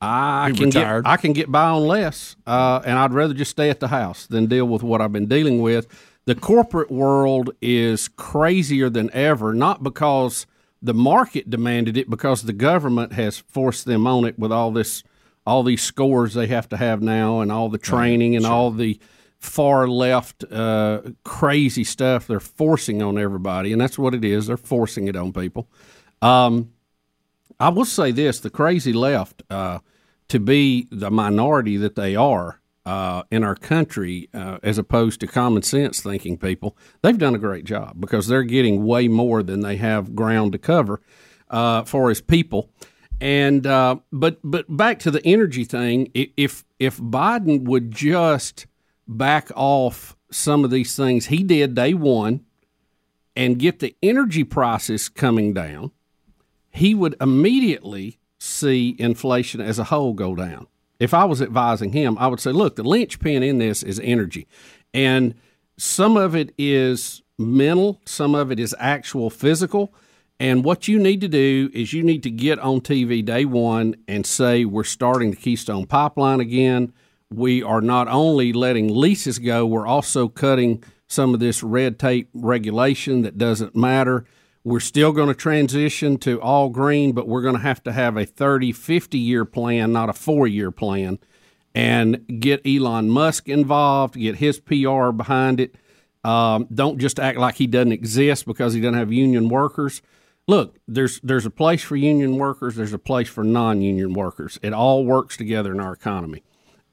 I can retired. get I can get by on less, uh, and I'd rather just stay at the house than deal with what I've been dealing with. The corporate world is crazier than ever, not because the market demanded it, because the government has forced them on it with all this, all these scores they have to have now, and all the training and all the far left uh, crazy stuff they're forcing on everybody, and that's what it is. They're forcing it on people. Um, I will say this: the crazy left, uh, to be the minority that they are uh, in our country, uh, as opposed to common sense thinking people, they've done a great job because they're getting way more than they have ground to cover uh, for as people. And uh, but but back to the energy thing, if if Biden would just back off some of these things he did day one and get the energy prices coming down he would immediately see inflation as a whole go down. If I was advising him, I would say, look, the linchpin in this is energy. And some of it is mental, some of it is actual physical. And what you need to do is you need to get on TV day one and say, we're starting the Keystone Pipeline again. We are not only letting leases go, we're also cutting some of this red tape regulation that doesn't matter. We're still going to transition to all green, but we're going to have to have a 30, 50 year plan, not a four year plan, and get Elon Musk involved, get his PR behind it. Um, don't just act like he doesn't exist because he doesn't have union workers. Look, there's there's a place for union workers, there's a place for non-union workers. It all works together in our economy.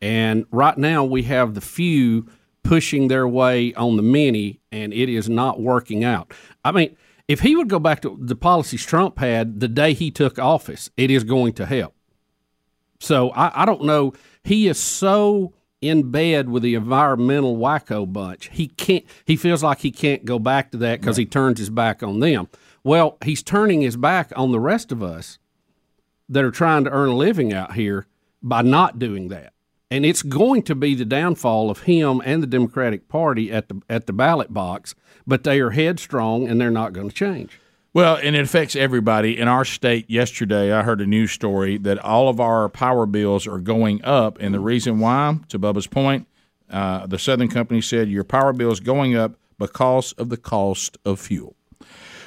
And right now we have the few pushing their way on the many, and it is not working out. I mean, if he would go back to the policies Trump had the day he took office, it is going to help. So I, I don't know. He is so in bed with the environmental wacko bunch. He can't. He feels like he can't go back to that because he turns his back on them. Well, he's turning his back on the rest of us that are trying to earn a living out here by not doing that. And it's going to be the downfall of him and the Democratic Party at the at the ballot box. But they are headstrong and they're not going to change. Well, and it affects everybody. In our state yesterday, I heard a news story that all of our power bills are going up. And the reason why, to Bubba's point, uh, the Southern Company said your power bill is going up because of the cost of fuel.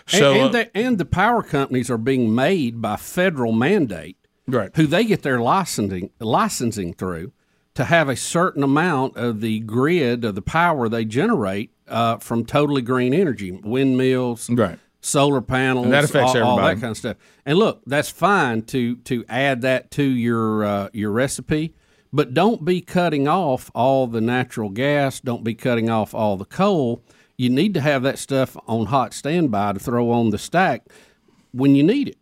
So, and, uh, and, the, and the power companies are being made by federal mandate, right. who they get their licensing licensing through to have a certain amount of the grid of the power they generate uh, from totally green energy, windmills, Right. solar panels, And that affects all, all that everybody. kind of stuff. And look, that's fine to to add that to your uh, your recipe, but don't be cutting off all the natural gas. Don't be cutting off all the coal. You need to have that stuff on hot standby to throw on the stack when you need it.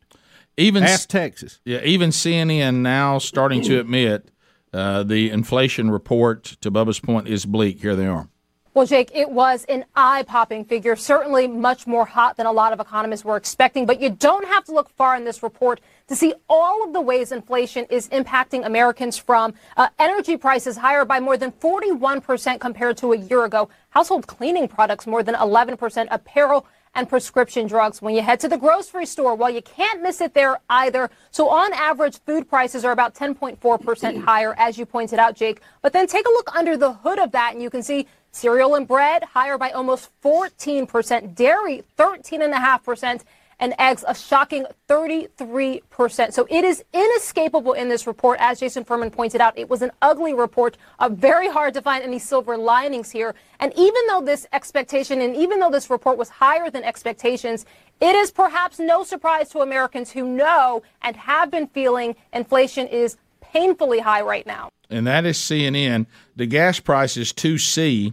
even Ask Texas. Yeah, even CNN now starting to admit uh, the inflation report, to Bubba's point, is bleak. Here they are. Well, Jake, it was an eye popping figure, certainly much more hot than a lot of economists were expecting. But you don't have to look far in this report to see all of the ways inflation is impacting Americans from uh, energy prices higher by more than 41% compared to a year ago, household cleaning products more than 11%, apparel and prescription drugs. When you head to the grocery store, well, you can't miss it there either. So on average, food prices are about 10.4% higher, as you pointed out, Jake. But then take a look under the hood of that and you can see cereal and bread higher by almost 14%, dairy 13.5%, and eggs a shocking 33%. So it is inescapable in this report. As Jason Furman pointed out, it was an ugly report, uh, very hard to find any silver linings here. And even though this expectation and even though this report was higher than expectations, it is perhaps no surprise to Americans who know and have been feeling inflation is painfully high right now. and that is CNN. The gas price is two C.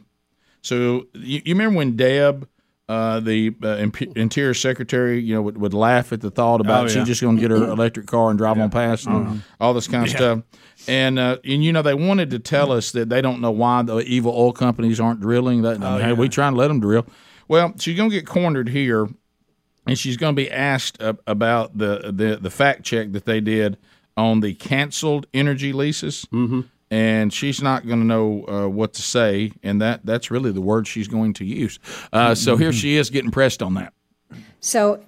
So you, you remember when Deb, uh, the uh, Imp- Interior Secretary, you know, would, would laugh at the thought about Oh, she's just going to get her electric car and drive on past and all this kind of stuff. And uh, and you know they wanted to tell us that they don't know why the evil oil companies aren't drilling. That hey, we trying to let them drill. Well, she's going to get cornered here and she's going to be asked uh, about the, the the fact check that they did on the canceled energy leases, mm-hmm. And she's not going to know uh, what to say, and that that's really the word she's going to use. Uh, so here she is getting pressed on that. So,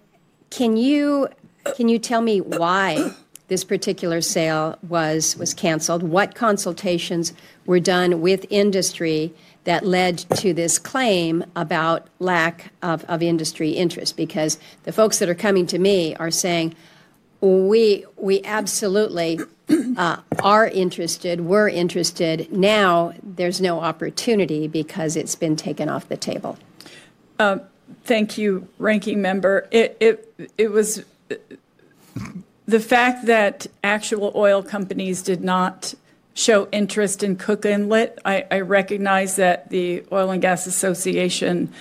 can you can you tell me why this particular sale was was canceled. What consultations were done with industry that led to this claim about lack of, of industry interest? Because the folks that are coming to me are saying, we we absolutely uh, are interested. We're interested. Now there's no opportunity because it's been taken off the table. Uh, thank you, ranking member. It it it was the fact that actual oil companies did not show interest in Cook Inlet. I, I recognize that the Oil and Gas Association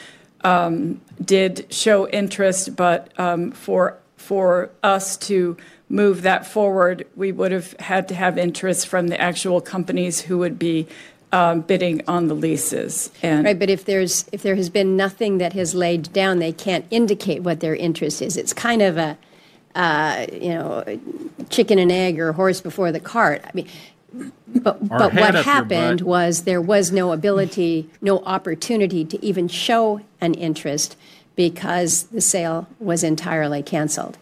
um, did show interest, but um, for for us to move that forward, we would have had to have interest from the actual companies who would be um, bidding on the leases. And Right, but if there's if there has been nothing that has laid down, they can't indicate what their interest is. It's kind of a uh, you know chicken and egg or horse before the cart. I mean. But, but what happened was there was no ability, no opportunity to even show an interest because the sale was entirely canceled.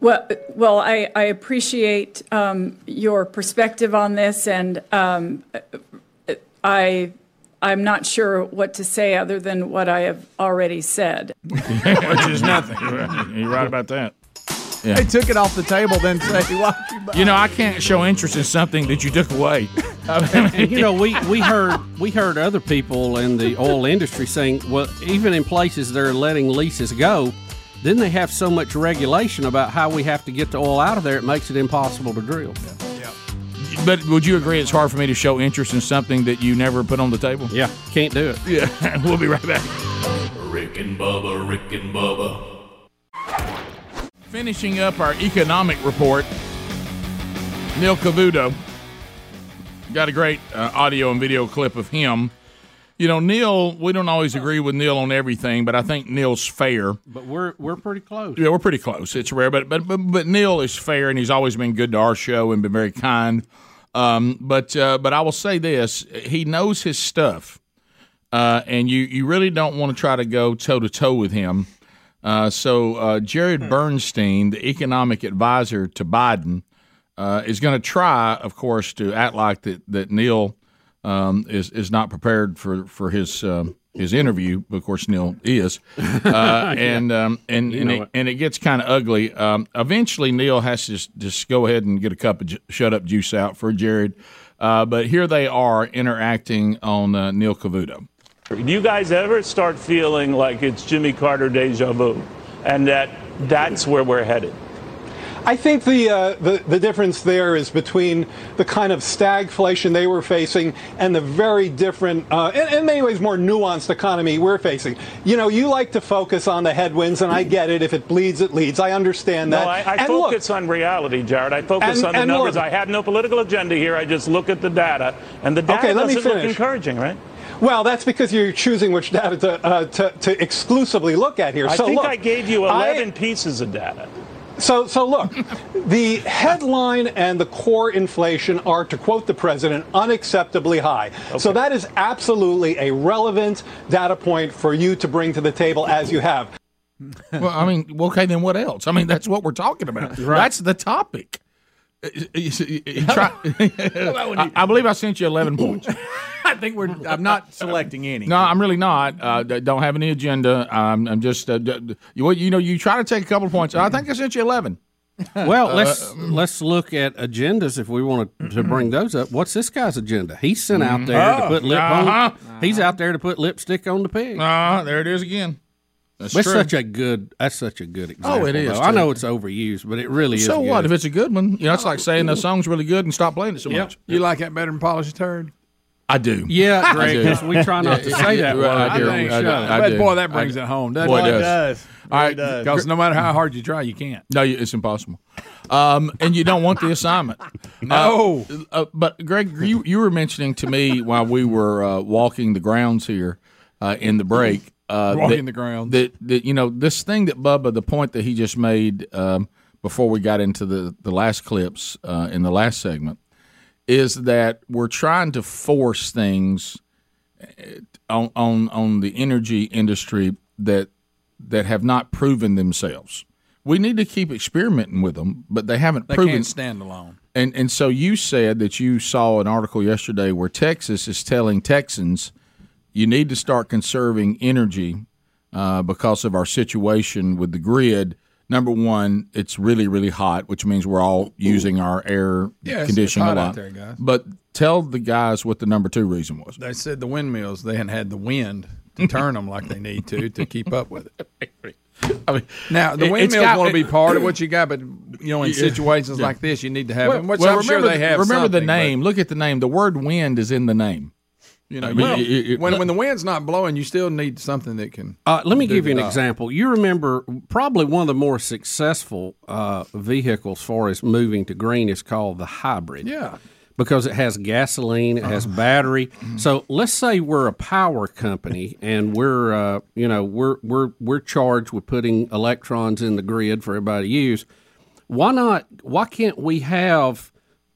Well, well, I, I appreciate um, your perspective on this, and um, I I'm not sure what to say other than what I have already said. Which is nothing. You're right about that. Yeah. They took it off the table, then say, "Why you You know, I can't show interest in something that you took away. and you know, we, we heard we heard other people in the oil industry saying, well, even in places they're letting leases go, then they have so much regulation about how we have to get the oil out of there, it makes it impossible to drill. Yeah. But would you agree it's hard for me to show interest in something that you never put on the table? Yeah, can't do it. Yeah, we'll be right back. Rick and Bubba, Rick and Bubba. Finishing up our economic report, Neil Cavuto got a great uh, audio and video clip of him. You know, Neil, we don't always agree with Neil on everything, but I think Neil's fair. But we're we're pretty close. Yeah, we're pretty close. It's rare, but but but, but Neil is fair, and he's always been good to our show and been very kind. Um, but uh, but I will say this: he knows his stuff, uh, and you you really don't want to try to go toe to toe with him. Uh, so uh, Jared Bernstein, the economic advisor to Biden, uh, is going to try, of course, to act like that that Neil um, is is not prepared for for his um, his interview. Of course, Neil is, uh, and um, and You and it, it. and it gets kind of ugly. Um, eventually, Neil has to just, just go ahead and get a cup of ju- shut up juice out for Jared. Uh, but here they are interacting on uh, Neil Cavuto. Do you guys ever start feeling like it's Jimmy Carter deja vu and that that's where we're headed? I think the, uh, the the difference there is between the kind of stagflation they were facing and the very different, uh, in, in many ways, more nuanced economy we're facing. You know, you like to focus on the headwinds, and I get it. If it bleeds, it leads. I understand that. No, I, I and look, focus on reality, Jared. I focus And- on the numbers. look- I have no political agenda here. I just look at the data, and the data Okay, let me doesn't look encouraging, right? well, that's because you're choosing which data to, uh, to, to exclusively look at here. I so think look, I gave you I- 11 pieces of data. So, so look, the headline and the core inflation are, to quote the president, unacceptably high. So that is absolutely a relevant data point for you to bring to the table as you have. well, I mean, okay, then what else? I mean, that's what we're talking about. That's the topic. Try- I, I believe I sent you 11 points. I think we're. I'm not selecting any. No, I'm really not. Uh, don't have any agenda. I'm, I'm just, uh, d- d- you, you know, you try to take a couple of points. I think I sent you 11. Well, Uh, let's let's look at agendas if we want to, to bring those up. What's this guy's agenda? He's sent out there to Oh, put lip uh-huh. on. He's out there to put lipstick on the pig. Uh, there it is again. That's That's such a good. That's such a good example. Oh, it is. I know it's overused, but it really is. so what good. if it's a good one? You know, it's like saying the song's really good and stop playing it so Yep. much. You like that better than polished turd? I do. Yeah, I Greg, do. 'cause we try not to say that right, I do. here on I the do. show. I But do. boy, that brings do. it home, doesn't Boy, it? it It does. does. All right, does. Because no matter how hard you try, you can't. No, it's impossible. Um, and you don't want the assignment. No. Uh, uh, but Greg, you you were mentioning to me while we were uh, walking the grounds here uh, in the break. Uh, Walking that- the grounds. That, that you know this thing that Bubba, the point that he just made um, before we got into the the last clips uh, in the last segment is that we're trying to force things on on on the energy industry that that have not proven themselves. we need to keep experimenting with them, but they haven't They proven can't stand alone. And and so you said that you saw an article yesterday where Texas is telling Texans you need to start conserving energy uh, because of our situation with the grid. Number one, it's really really hot, which means we're all using our air Yeah, conditioning a lot. there. But tell the guys what the number two reason was. They said the windmills they hadn't had the wind to turn them like they need to to keep up with it. I mean, now the windmills got- want to be part of what you got, but you know, in Yeah. situations Yeah. like this, you need to have Well, well, I'm sure remember they the- have. Remember the something, but- name. Look at the name. The word "wind" is in the name. You know, Well, you- you- you- when when the wind's not blowing, you still need something that can. Uh, let me give you an job. example. You remember probably one of the more successful uh, vehicles for as moving to green is called the hybrid. Yeah. Because it has gasoline, it has battery. So let's say we're a power company and we're uh, you know we're we're we're charged with putting electrons in the grid for everybody to use. Why not? Why can't we have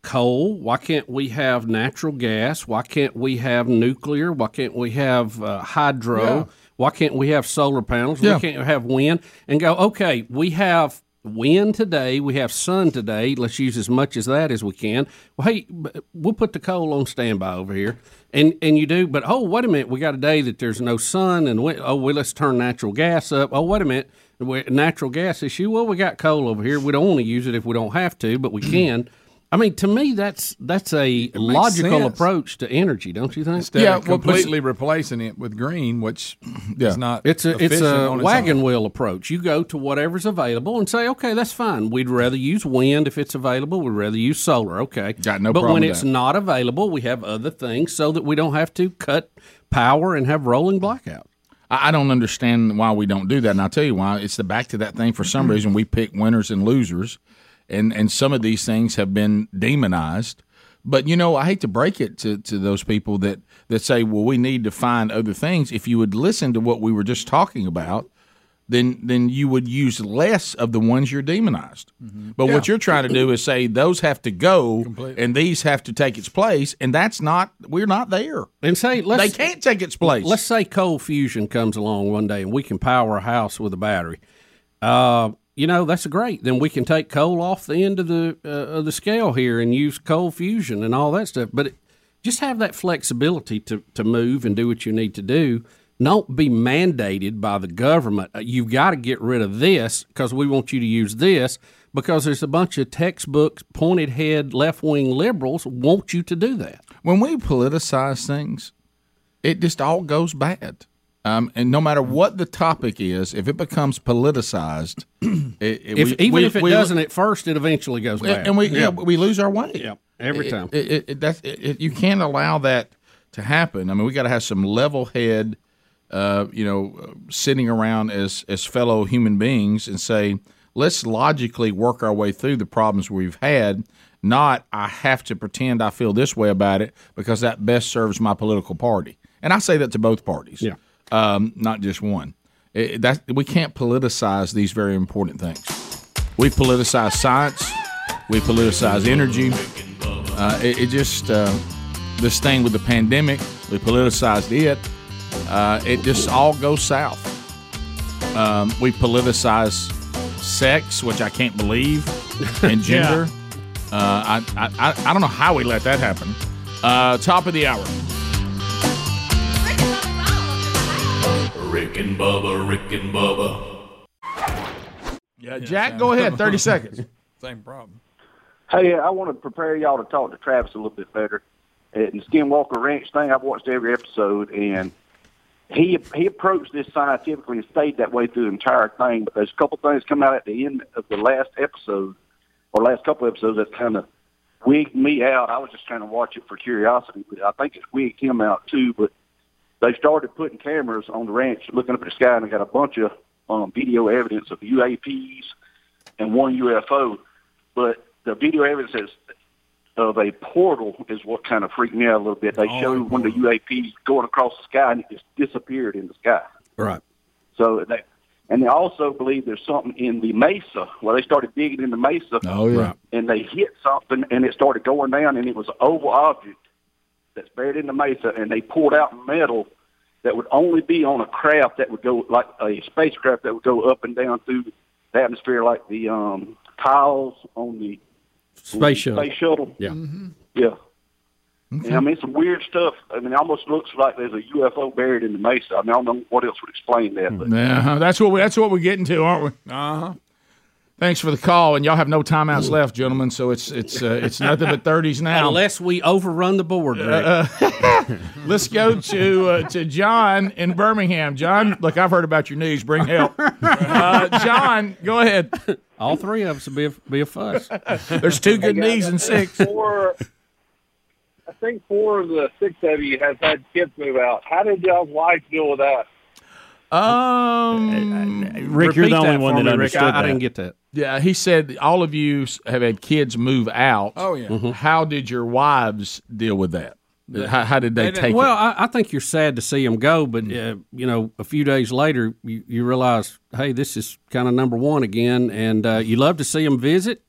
coal? Why can't we have natural gas? Why can't we have nuclear? Why can't we have uh, hydro? Yeah. Why can't we have solar panels? Yeah. Why can't have wind? And go, okay, we have wind today, we have sun today. Let's use as much as that as we can. Well, hey, we'll put the coal on standby over here, and and you do. But oh, wait a minute, we got a day that there's no sun, and we, oh, well, let's turn natural gas up. Oh, wait a minute, we, natural gas issue. Well, we got coal over here. We don't want to use it if we don't have to, but we can. I mean, to me, that's that's a logical sense. approach to energy, don't you think? Instead of completely replacing it with green, which is not. It's a it's a on its wagon wheel approach. You go to whatever's available and say, okay, that's fine. We'd rather use wind if it's available. We'd rather use solar. Okay, Got no But problem when with it's that. not available, we have other things so that we don't have to cut power and have rolling blackout. I I don't understand why we don't do that, and I'll tell you why. It's the back to that thing. For some reason, we pick winners and losers, and and some of these things have been demonized. But you know, I hate to break it to, to those people that that say, "Well, we need to find other things." If you would listen to what we were just talking about, then then you would use less of the ones you're demonized. But what you're trying to do is say those have to go, Completely. and these have to take its place, and that's not. We're not there. And say They can't take its place. Let's say cold fusion comes along one day and we can power a house with a battery. Uh, you know that's great. Then we can take coal off the end of the uh, of the scale here and use cold fusion and all that stuff. But it, just have that flexibility to to move and do what you need to do. Don't be mandated by the government. Uh, You've got to get rid of this because we want you to use this because there's a bunch of textbooks, pointed head, left wing liberals want you to do that. when we politicize things, it just all goes bad. Um, and no matter what the topic is, if it becomes politicized, it, it- If, we- even we- if it we- doesn't at first, it eventually goes bad. and we yeah. we lose our way. Yeah, every time. It, it, it, that's, it, it- you can't allow that to happen. I mean, we got to have some level head, uh, you know, uh, sitting around as as fellow human beings and say, let's logically work our way through the problems we've had. Not I have to pretend I feel this way about it because that best serves my political party. And I say that to both parties. Yeah. Um, not just one. It, that we can't politicize these very important things. We politicize science. We politicize energy. Uh, it, it just uh, this thing with the pandemic. We politicized it. Uh, it just all goes south. Um, we politicize sex, which I can't believe, and gender. uh, I, I I I don't know how we let that happen. Uh, top of the hour. Rick and Bubba, Rick and Bubba. Yeah, Jack, go ahead. Thirty seconds. Same problem. Hey, I want to prepare y'all to talk to Travis a little bit better. At the Skinwalker Ranch thing, I've watched every episode, and he he approached this scientifically and stayed that way through the entire thing. But there's a couple things come out at the end of the last episode, or last couple episodes, that kind of wigged me out. I was just trying to watch it for curiosity, but I think it's wigged him out too. But they started putting cameras on the ranch, looking up at the sky, and they got a bunch of um, video evidence of UAPs and one UFO. But the video evidence is of a portal is what kind of freaked me out a little bit. They Oh, showed one of the UAPs going across the sky and it just disappeared in the sky. Right. So they, and they also believe there's something in the mesa Well, they started digging in the mesa. Oh yeah. And they hit something and it started going down and it was an oval object that's buried in the mesa and they pulled out metal that would only be on a craft that would go like a spacecraft that would go up and down through the atmosphere like the um, tiles on the Space shuttle. Space shuttle. Yeah. Yeah. And I mean, some weird stuff. I mean, it almost looks like there's a UFO buried in the mesa. I mean, I don't know what else would explain that. But Yeah, that's what we, that's what we're getting to, aren't we? Uh huh. Thanks for the call, and y'all have no timeouts left, gentlemen. So it's it's uh, it's nothing but thirties now. Unless we overrun the board, Rick. Uh, let's go to uh, to John in Birmingham. John, look, I've heard about your knees. Bring help. Uh, John, go ahead. All three of us will be a, be a fuss. There's two good Hey, guys, knees and six. Four, I think four of the six of you has had kids move out. How did y'all's wife deal with that? Um, Rick, you're the only one that understood I, I that. didn't get that. Yeah, he said all of you have had kids move out. Oh, yeah. How did your wives deal with that? How, how did they, take well, it? I, I think you're sad to see them go, but uh, you know, a few days later, you, you realize, hey, this is kind of number one again, and uh, you love to see them visit,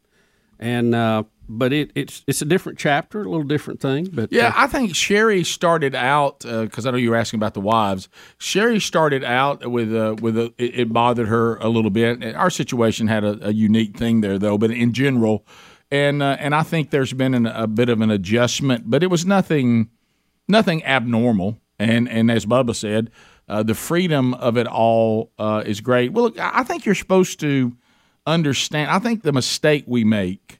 and uh, but it, it's it's a different chapter, a little different thing. But Yeah, uh, I think Sherry started out because I know you were asking about the wives. Sherry started out with uh, with a, it, it bothered her a little bit. Our situation had a, a unique thing there, though, but in general, and uh, and I think there's been an, a bit of an adjustment, but it was nothing nothing abnormal. And and as Bubba said, uh, the freedom of it all uh, is great. Well, look, I think you're supposed to understand. I think the mistake we make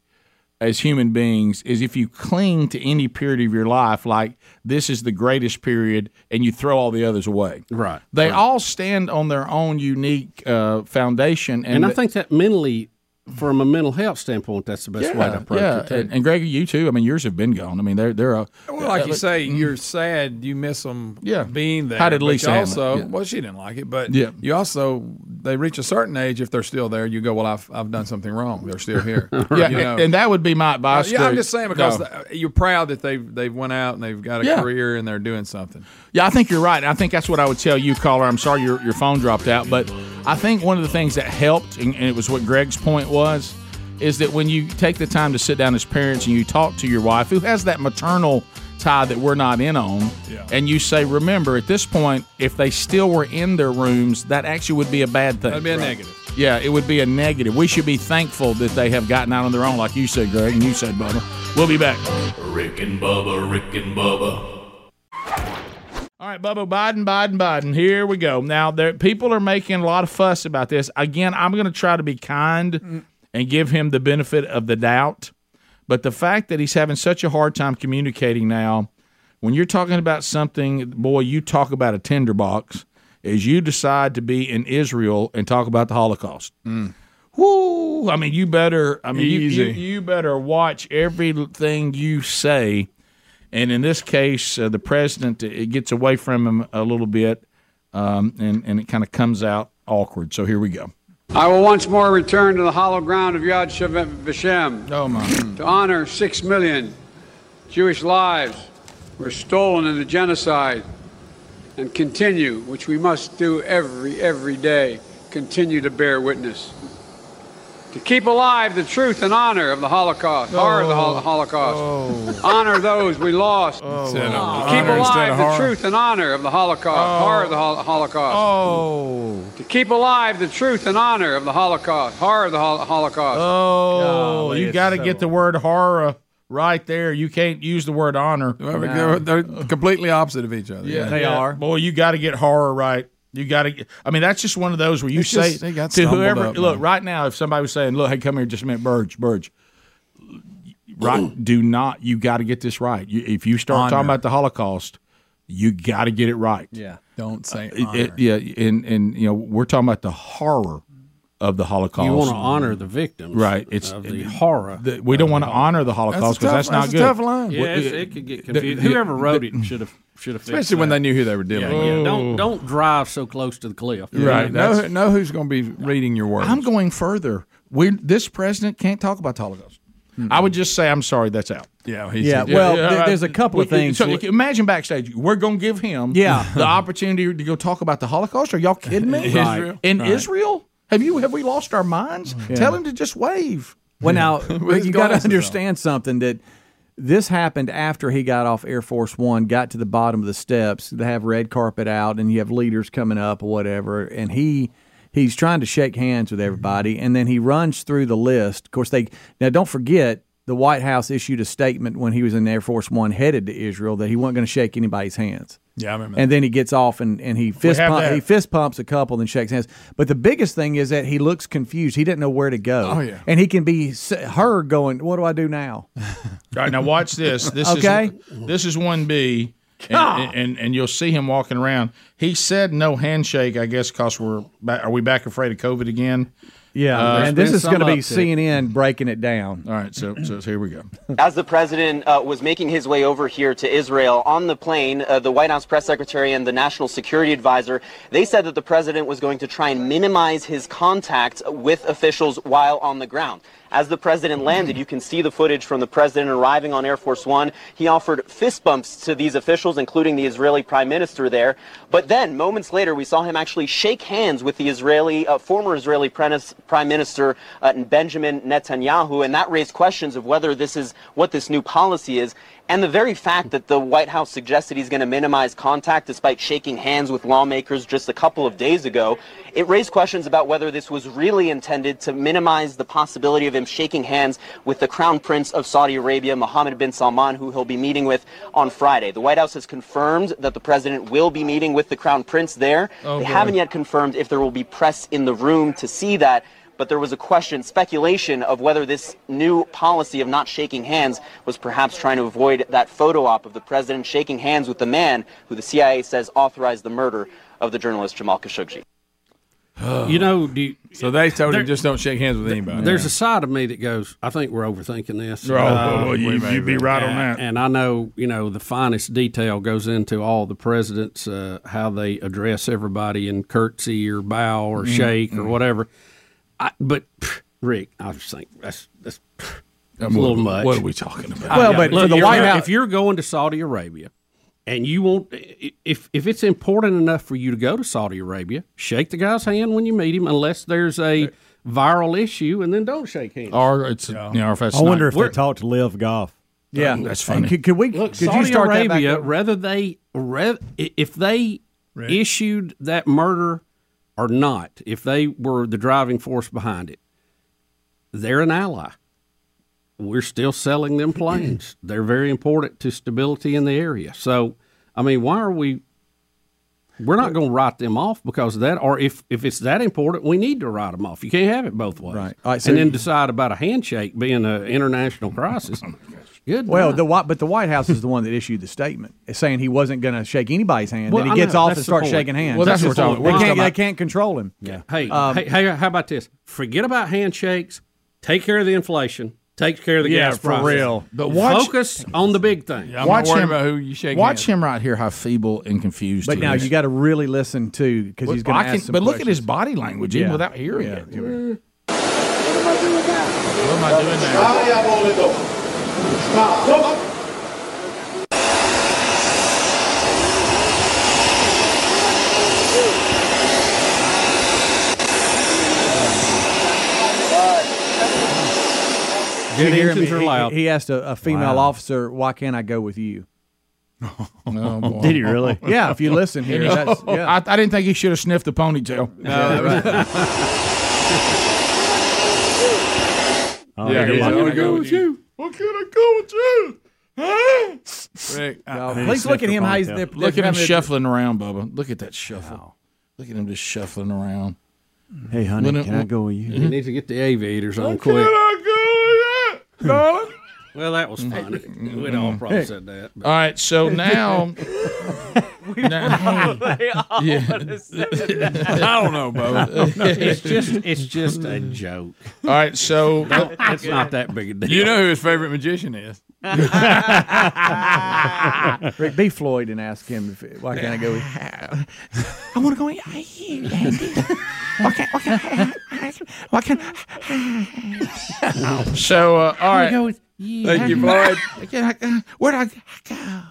as human beings is if you cling to any period of your life like this is the greatest period and you throw all the others away. Right. They all stand on their own unique uh, foundation, and, and I the- think that mentally, from a mental health standpoint, that's the best way to approach yeah. it. Too. And, and Greg, you too. I mean, yours have been gone. I mean, they're they're a Well, like uh, you say, mm. you're sad. You miss them Yeah. being there. How did Lisa also. Yeah. well, she didn't like it, but Yeah. you also they reach a certain age if they're still there. You go, well, I've I've done something wrong. They're still here. yeah, You know? and that would be my advice. Uh, yeah, I'm just saying because No. th- you're proud that they've they've went out and they've got a Yeah. career and they're doing something. Yeah, I think you're right. I think that's what I would tell you, caller. I'm sorry your, your phone dropped out, but I think one of the things that helped, and, and it was what Greg's point was, is that when you take the time to sit down as parents and you talk to your wife, who has that maternal tie that we're not in on, Yeah. and you say, remember, at this point, if they still were in their rooms, that actually would be a bad thing. That'd be a negative. Yeah, it would be a negative. We should be thankful that they have gotten out on their own, like you said, Greg, and you said, Bubba. We'll be back. Rick and Bubba, Rick and Bubba. Right, Bubba, Biden, Biden, Biden. Here we go. Now, there, people are making a lot of fuss about this. Again, I'm going to try to be kind and give him the benefit of the doubt. But the fact that he's having such a hard time communicating now, when you're talking about something, boy, you talk about a tinderbox, is you decide to be in Israel and talk about the Holocaust. Mm. Whoo! I mean, you better. I mean, you, you, you better watch everything you say. And in this case, uh, the president it gets away from him a little bit, um, and and it kind of comes out awkward. So here we go. I will once more return to the hollow ground of Yad Vashem Oh my! to honor six million Jewish lives were stolen in the genocide and continue, which we must do every, every day, continue to bear witness. To keep alive the truth and honor of the Holocaust, horror of the Hol- Holocaust, oh. honor those we lost. Oh, instead of to keep alive the truth and honor of the Holocaust, horror of the Hol- Holocaust. Oh! To keep alive the truth and honor of the Holocaust, horror of the Hol- Holocaust. Oh! Golly, you got to so- get the word horror right there. You can't use the word honor. Well, they're, they're completely opposite of each other. Yeah, yeah. They are. Boy, you got to get horror right. You got to. I mean, that's just one of those where you It's say just- they got to whoever. up, look, right now, if somebody was saying, "Look, hey, come here, just a minute, Burge, Burge." Right? do not. You got to get this right. You, if you start talking about the Holocaust, you got to get it right. Yeah. Don't say uh, It- honor. it- yeah, and and you know we're talking about the horror of the Holocaust. You want to honor the victims, right? It's of the horror. the- we don't want to honor the Holocaust because that's, not good. Yeah, Well, it's- it- it could get the- confused. the- Whoever wrote the- it should have should have Especially when they knew who they were dealing yeah, with. Yeah. Oh. Don't don't drive so close to the cliff. Right, Know, that's- know who's going to be reading your words. I'm going further. We this president can't talk about the Holocaust. Hmm. I would just say I'm sorry. That's out. Yeah, Yeah, well, th- there's a couple of things. So imagine backstage, we're going to give him Yeah. the opportunity to go talk about the Holocaust. Are y'all kidding me? Right, In right. Israel, have you have we lost our minds? Mm. Yeah. Tell him to just wave. Well, now you got to understand something that this happened after he got off Air Force One, got to the bottom of the steps. They have red carpet out, and you have leaders coming up or whatever, and he he's trying to shake hands with everybody, and then he runs through the list. Of course, they now don't forget the White House issued a statement when he was in Air Force One headed to Israel that he wasn't going to shake anybody's hands. Yeah, I remember. And then he gets off and, and he fist pump, he fist pumps a couple, and shakes hands. But the biggest thing is that he looks confused. He didn't know where to go. Oh, yeah. and he can be her going, "What do I do now?" All right, now watch this. This Okay. is this is one B, and, and and you'll see him walking around. He said no handshake. I guess because we're back, are we back afraid of COVID again? Yeah, Uh, and this is going to be uptick. CNN breaking it down. All right, so so here we go. As the president uh, was making his way over here to Israel on the plane, uh, the White House press secretary and the national security advisor, they said that the president was going to try and minimize his contact with officials while on the ground. As the president landed, you can see the footage from the president arriving on Air Force One. He offered fist bumps to these officials, including the Israeli prime minister there. But then, moments later, we saw him actually shake hands with the Israeli, uh, former Israeli prime minister uh, Benjamin Netanyahu, and that raised questions of whether this is what this new policy is. And the very fact that the White House suggested he's going to minimize contact despite shaking hands with lawmakers just a couple of days ago, it raised questions about whether this was really intended to minimize the possibility of him shaking hands with the Crown Prince of Saudi Arabia, Mohammed bin Salman, who he'll be meeting with on Friday. The White House has confirmed that the president will be meeting with the Crown Prince there. Oh, they boy. haven't yet confirmed if there will be press in the room to see that but there was a question, speculation of whether this new policy of not shaking hands was perhaps trying to avoid that photo op of the president shaking hands with the man who the CIA says authorized the murder of the journalist Jamal Khashoggi. You know, do you, so they told there- him just don't shake hands with anybody. There's a side of me that goes, I think we're overthinking this. Oh, well, you, you'd be right on and, that. And I know, you know, the finest detail goes into all the presidents, uh, how they address everybody in curtsy or bow or Mm, shake or mm. whatever. I, but pff, Rick, I just think that's that's pff, a little what- much. what are we talking about? Well, but for look, the if White you're- House- if you're going to Saudi Arabia and you want, if if it's important enough for you to go to Saudi Arabia, shake the guy's hand when you meet him, unless there's a viral issue, and then don't shake hands. Or it's you know, or if that's I wonder not- if they We're- taught to LIV Golf. Yeah, that's funny. Could, could we? Look, could Saudi you start that back Arabia, over? whether they re- if they issued that murder or not, if they were the driving force behind it, they're an ally. We're still selling them planes. they're very important to stability in the area. So, I mean, why are we? We're not going to write them off because of that. Or if, if it's that important, we need to write them off. You can't have it both ways. Right. Right, so and then decide about a handshake being an international crisis. Good. Well, night. the White, but the White House is the one that issued the statement, saying he wasn't going to shake anybody's hand. Well, then I he gets know, off that's and starts shaking hands. Well, that's what we're talking- point. we're They can't, they about- can't control him. Yeah. Hey, Um, hey, hey, how about this? Forget about handshakes. Take care of the inflation. Take care of the Yeah, gas for prices. real. But watch- focus on the big thing. watch him. who you shake watch him right here. How feeble and confused. But he now is. you got to really listen too, because he's Well, going I to can- ask some But look at his body language, even Yeah. without hearing Yeah. it. What am I doing now? What am I doing now? How y'all go? Stop. Did you hear him? are He- loud. He, asked a, a female Wow. officer, "Why can't I go with you?" Oh, boy. Did he really? Yeah, if you listen here, that's, yeah. I, I didn't think he should have sniffed the ponytail. No, right. Oh, yeah, here he's it is. gonna go with you. What can I go with you? Huh? Rick, No, I- please look at him. How he's, they're, Look they're at him shuffling around, Bubba. Look at that shuffle. Look at him just shuffling around. Hey, honey, When it- can I go with you? You need to get the aviators on Can quick. I go with you, darling? Well, that was mm-hmm. funny. Mm-hmm. We'd all mm-hmm. probably said that. but- All right, so now. now They all Yeah. wanna I don't know, Bubba. it's just it's just a joke. All right, so It's not that big a deal. You know who his favorite magician is? Rick, be Floyd and ask him if, why can't I go with I want to go with you, Andy. Why can't, why can't, why can't, So, uh, all right. Go. Thank you, Floyd. Where'd I go?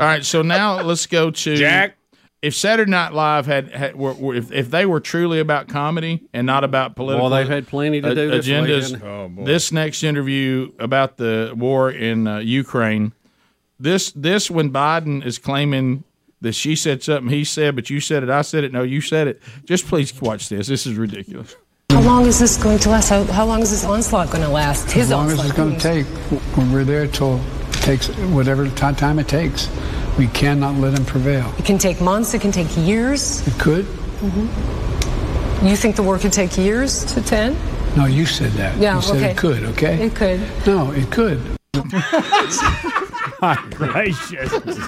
All right, so now let's go to Jack. If Saturday Night Live had, had were, were, if, if they were truly about comedy and not about political, Well, they've had plenty to a- do this agendas. Oh, boy. this next interview about the war in uh, Ukraine, this this when Biden is claiming that she said something he said, but you said it, I said it, no, you said it. Just please watch this. This is ridiculous. How long is this going to last? How, how long is this onslaught going to last? His as long as it's going to take, when we're there till it takes whatever ti- time it takes, we cannot let him prevail. It can take months. It can take years. It could. hmm You think the war could take years to ten? No, you said that. Yeah, you said okay. it could. Okay. It could. No, it could. My gracious. It's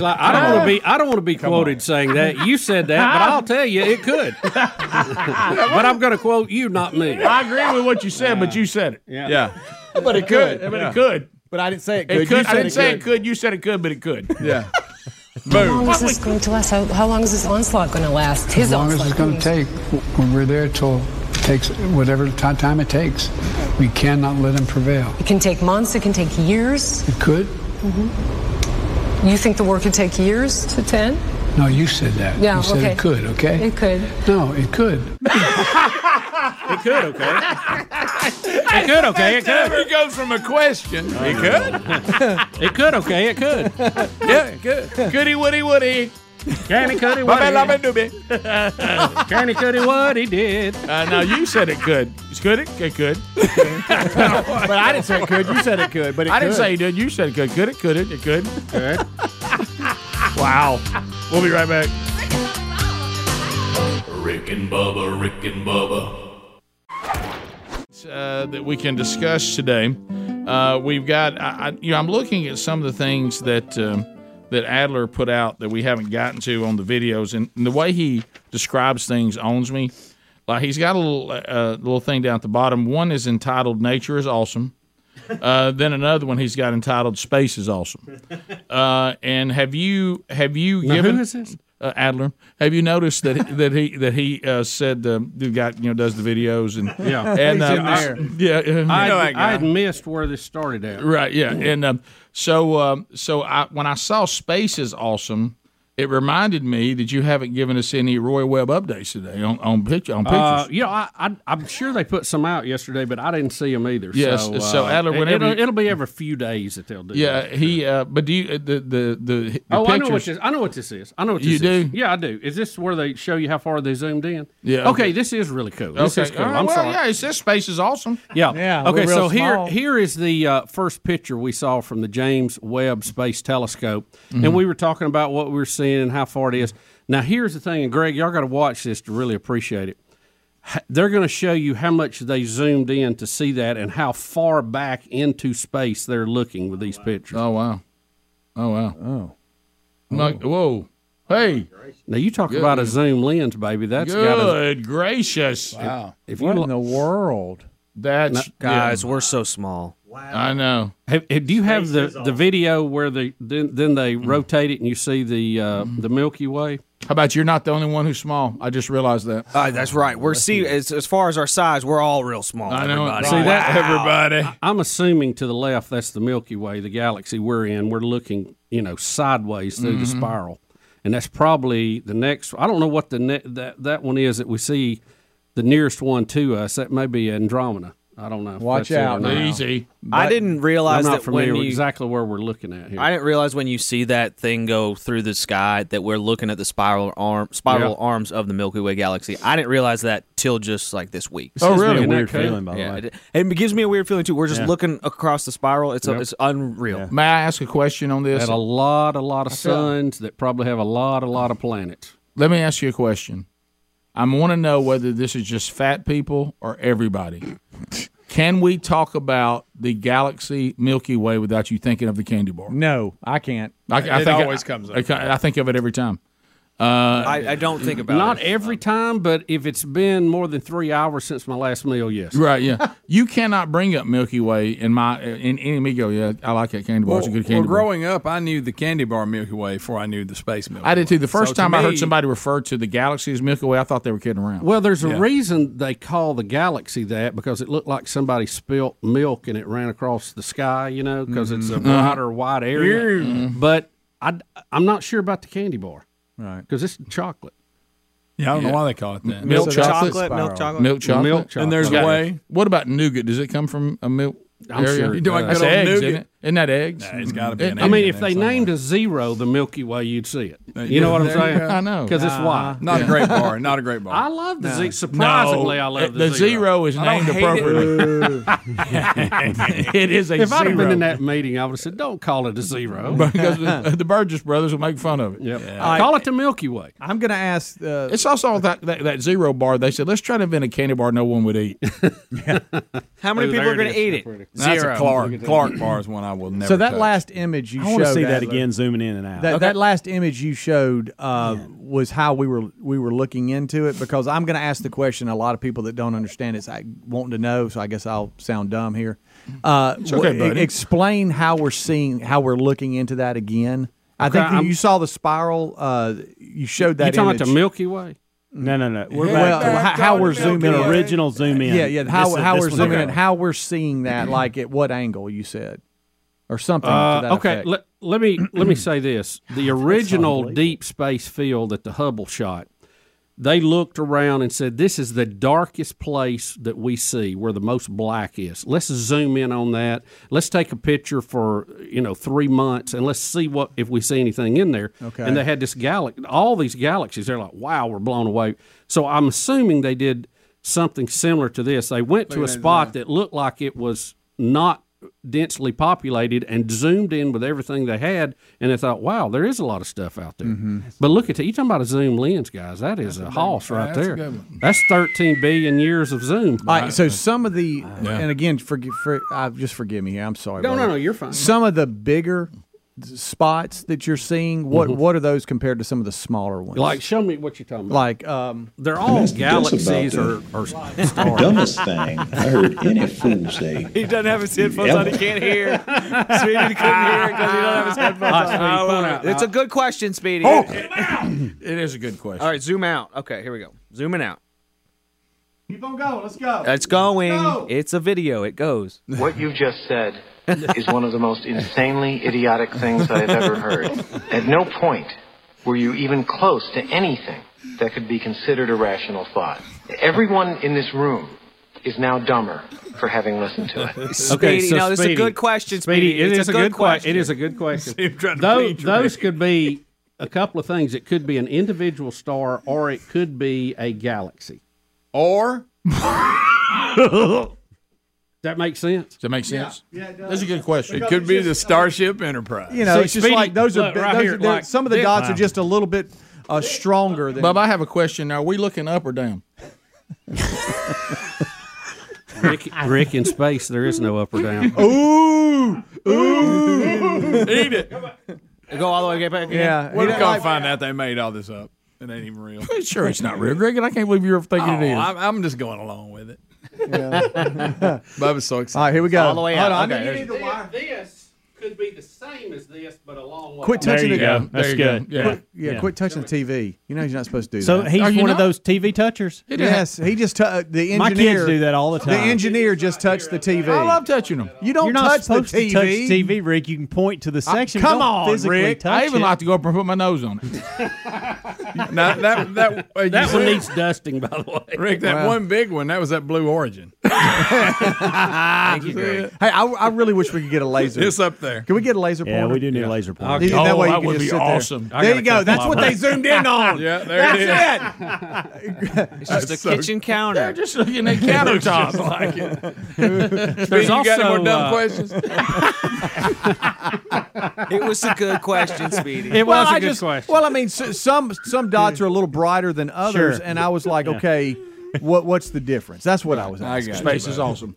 like I don't want to be I don't want to be quoted saying that. You said that, but I'll tell you it could. but I'm going to quote you, not me. I agree with what you said, but you said it. Yeah. But it could. But it could. But I didn't say it It could. could. You said I didn't it say could. it could. You said it could, but it could. Yeah. How long is this going to last? How, how long is this onslaught going to last? His as long as onslaught. it's going to take, when we're there till it takes whatever ti- time it takes, we cannot let him prevail. It can take months. It can take years. It could. hmm You think the war could take years to ten? No, you said that. Yeah, you said okay. it could. Okay. It could. No, it could. It could, okay. It could, okay. It could. It goes from a question. It could. It could, okay. It could. Yeah, it could. Goody, woody, woody. Canny, cuddy, Bubba, what lubba, doobie. Canny, cuddy, what he did. Uh, now you said it could. Could it? It could. but I didn't say it could. You said it could. But it I didn't could. say you did. You said it could. Could it? Could it? It could. Okay. Wow. We'll be right back. Rick and Bubba, Rick and Bubba. uh, that we can discuss today. Uh, we've got, I, I, you know, I'm looking at some of the things that um, that Adler put out that we haven't gotten to on the videos, and, and the way he describes things owns me. Like he's got a little uh, little thing down at the bottom. One is entitled "Nature is Awesome." Uh, then another one he's got entitled "Space is Awesome." Uh, and have you have you Now, given is this? uh, Adler. Have you noticed that that he that he uh, said um, the guy you know does the videos and Yeah. and He's uh, in there. yeah uh, I I had missed where this started at. right yeah and um, so um, so I when I saw space is awesome. It reminded me that you haven't given us any Roy Webb updates today on on picture on pictures. Uh, you know, I, I, I'm sure they put some out yesterday, but I didn't see them either. Yes, so, so uh, Adler, it- whenever it'll, it'll be every few days that they'll do. yeah, that. he. Uh, but do you uh, the the the, the Oh, I know what this. I know what this is. I know what You this is. do? Yeah, I do. Is this where they show you how far they zoomed in? Yeah, Okay, okay. this is really cool. This Okay, is cool. all right, I'm well, sorry. yeah, it says space is awesome. Yeah. Yeah, Okay. So real here, here is the uh, first picture we saw from the James Webb Space Telescope, Mm-hmm. and we were talking about what we were seeing and how far it is. Now, here's the thing, and Greg, y'all got to watch this to really appreciate it. They're going to show you how much they zoomed in to see that, and how far back into space they're looking with these pictures. Oh wow! Oh wow! Oh, like, oh. whoa! Hey, Now you talk about a zoom lens, baby. That's got a, good gracious! Wow. if What you in the world? That's Guys, we're so small. I know. Have, have- do you have the, the video where they then, then they Mm. rotate it and you see the uh, the Milky Way? How about you're not the only one who's small? I just realized that. Uh, that's right. We're see as, as far as our size, we're all real small. I know. everybody. See that everybody. I, I'm assuming to the left that's the Milky Way, the galaxy we're in. We're looking, you know, sideways through the Mm-hmm. spiral, and that's probably the next. I don't know what the ne- that that one is that we see, the nearest one to us. That may be Andromeda. I don't know. Watch that's it or out now. Easy. I didn't realize I'm not that when with you exactly where we're looking at here. I didn't realize when you see that thing go through the sky that we're looking at the spiral arm spiral Yeah. arms of the Milky Way galaxy. I didn't realize that till just like this week. Oh, Gives me really? a weird cool? feeling, by the way. it, and it gives me a weird feeling too. We're just Yeah. looking across the spiral. It's Yep. it's unreal. May I ask a question on this? Had a lot, a lot of suns that probably have a lot, a lot of planets. Let me ask you a question. I want to know whether this is just fat people or everybody. Can we talk about the galaxy Milky Way without you thinking of the candy bar? No, I can't. I, I It think always comes up. I, I think of it every time. Uh, I, I don't think about it. Not it. every time, but if it's been more than three hours since my last meal, yes. right, yeah. you cannot bring up Milky Way in my in any me go. Yeah, I like that candy bar. it's a good well, candy bar. growing up, I knew the candy bar Milky Way before I knew the space Milky Way. I did too. The first So to time I heard somebody refer to the galaxy as Milky Way, I thought they were kidding around. Well, there's a Yeah. reason they call the galaxy that because it looked like somebody spilt milk and it ran across the sky, you know, because it's a Mm-hmm. wider, wide area. But I, I'm not sure about the candy bar Right. because it's chocolate. Yeah, I don't Yeah. know why they call it that. Milk So that's chocolate? milk chocolate. Milk chocolate. Milk chocolate. And there's Got- whey. What about nougat? Does it come from a milk? I'm area? sure. You it doing does. good old nougat? Isn't that eggs? Nah, it's gotta be an I mean, if they there named a zero the Milky Way, you'd see it. You know what I'm saying? I know. because it's why. white. Not a great bar. Not a great bar. I love the No. zero. Surprisingly, No, I love the the, zero is I don't named hate it. appropriately. it is a If I'd have been in that meeting, I would have said, "Don't call it a zero. because the, the Burgess brothers will make fun of it. Yep. Call it the Milky Way. I'm going to ask. Uh, It's also that, that that zero bar. They said let's try to invent a candy bar no one would eat. How many people are going to eat it? That's Zero. a Clark. Clark bar is one I will never. so that touch. last image you I showed. want to see that Adler, again, zooming in and out. That, that last image you showed uh, was how we were we were looking into it because I'm going to ask the question a lot of people that don't understand it's like, wanting to know. So I guess I'll sound dumb here. Uh, It's okay, w- buddy. Explain how we're seeing how we're looking into that again. I Okay, think I'm- you saw the spiral. Uh, you showed that. You talking image. about the Milky Way? no, no, no. We're Well, back to how, how we're zooming in. original zoom in. Yeah, yeah. How, This- how this we're zooming in. How we're seeing that. Like at what angle you said, or something. Uh, okay, let, let me let me say this: the original deep space field that the Hubble shot, they looked around and said, "This is the darkest place that we see, where the most black is. Let's zoom in on that. Let's take a picture for you know three months, and let's see what if we see anything in there." Okay. And they had this galaxy, all these galaxies. They're like, "Wow, we're blown away." So I'm assuming they did something similar to this. They went to a spot that looked like it was not densely populated and zoomed in with everything they had, and they thought, "Wow, there is a lot of stuff out there." Mm-hmm. But look at that! You talking about a zoom lens, guys? That is a hoss right that's there. That's 13 billion years of zoom. All right, so some of the, and again, forgive, for, uh, just forgive me here. I'm sorry. No, no, no, you're fine. Some of the bigger spots that you're seeing, what Mhm. what are those compared to some of the smaller ones? Like, show me what you're talking about. like, um, They're all galaxies or, or stars. dumbest thing I heard any fool say. He doesn't have his headphones on. He can't hear. Speedy couldn't hear because he doesn't have his headphones on. Speedy, I point love out. It's a good question, Speedy. It is a good question. All right, zoom out. Okay, here we go. Zooming out. keep on going. Let's go. It's going. go. It's a video. It goes. What you've just said is one of the most insanely idiotic things I've ever heard. At no point were you even close to anything that could be considered a rational thought. Everyone in this room is now dumber for having listened to it. Speedy, no, this is a good question, Speedy. It It's is a a good good question. question. It is a good question. See him trying to those, those could be a couple of things. It could be an individual star, or it could be a galaxy. Or That makes sense. Does that make sense? Yeah, That's a good question. it could be the Starship Enterprise. You know, See, it's just Speedy, like those are right those here, are- like some of the this- dots are just a little bit uh, stronger than. Bub, I have a question. Now, Are we looking up or down? Rick, Rick in space, there is no up or down. Ooh, ooh, Eat it. Go all the way back. again. yeah. What he if don't like- find out they made all this up? It ain't even real. Sure, it's not real, Greg, and I can't believe you're thinking Oh, it is. I'm, I'm just going along with it. Bubba's so excited. All right, here we go. All the way Hold out. on. Okay, You need to- This could be the same as this, but a long way. Quit There touching you the. go. There That's you go. good. Yeah. Quit, yeah, Yeah. quit touching the TV. You know you're not supposed to do So that. So he's Are one you of those TV touchers. yes, he just tu- uh, the engineer. My kids do that all the time. The engineer just touched the TV. I love touching them. you don't You're not touch the TV. to touch TV, Rick. You can point to the section. come Don't on, Rick. Touch I even it. like to go up and put my nose on it. Now, that that uh, That one needs dusting, by the way. Rick, that Well. one big one, that was that Blue Origin. Thank you, Greg. Hey, I, I really wish we could get a laser. It's up there. Can we get a laser pointer? Yeah, we do need a laser pointer. That Oh, way you that can would just be sit there. awesome. I There you go. That's what they zoomed in on. Yeah, there it That's it. It's just a kitchen counter. They're just looking at countertops. like it. There's you got any also, more dumb uh, questions? It was a good question, Speedy. It well, was a I good just, question. Well, I mean, s- some some dots are a little brighter than others, Sure. and I was like, okay, what what's the difference? That's what I was asking. got Space is bud. awesome.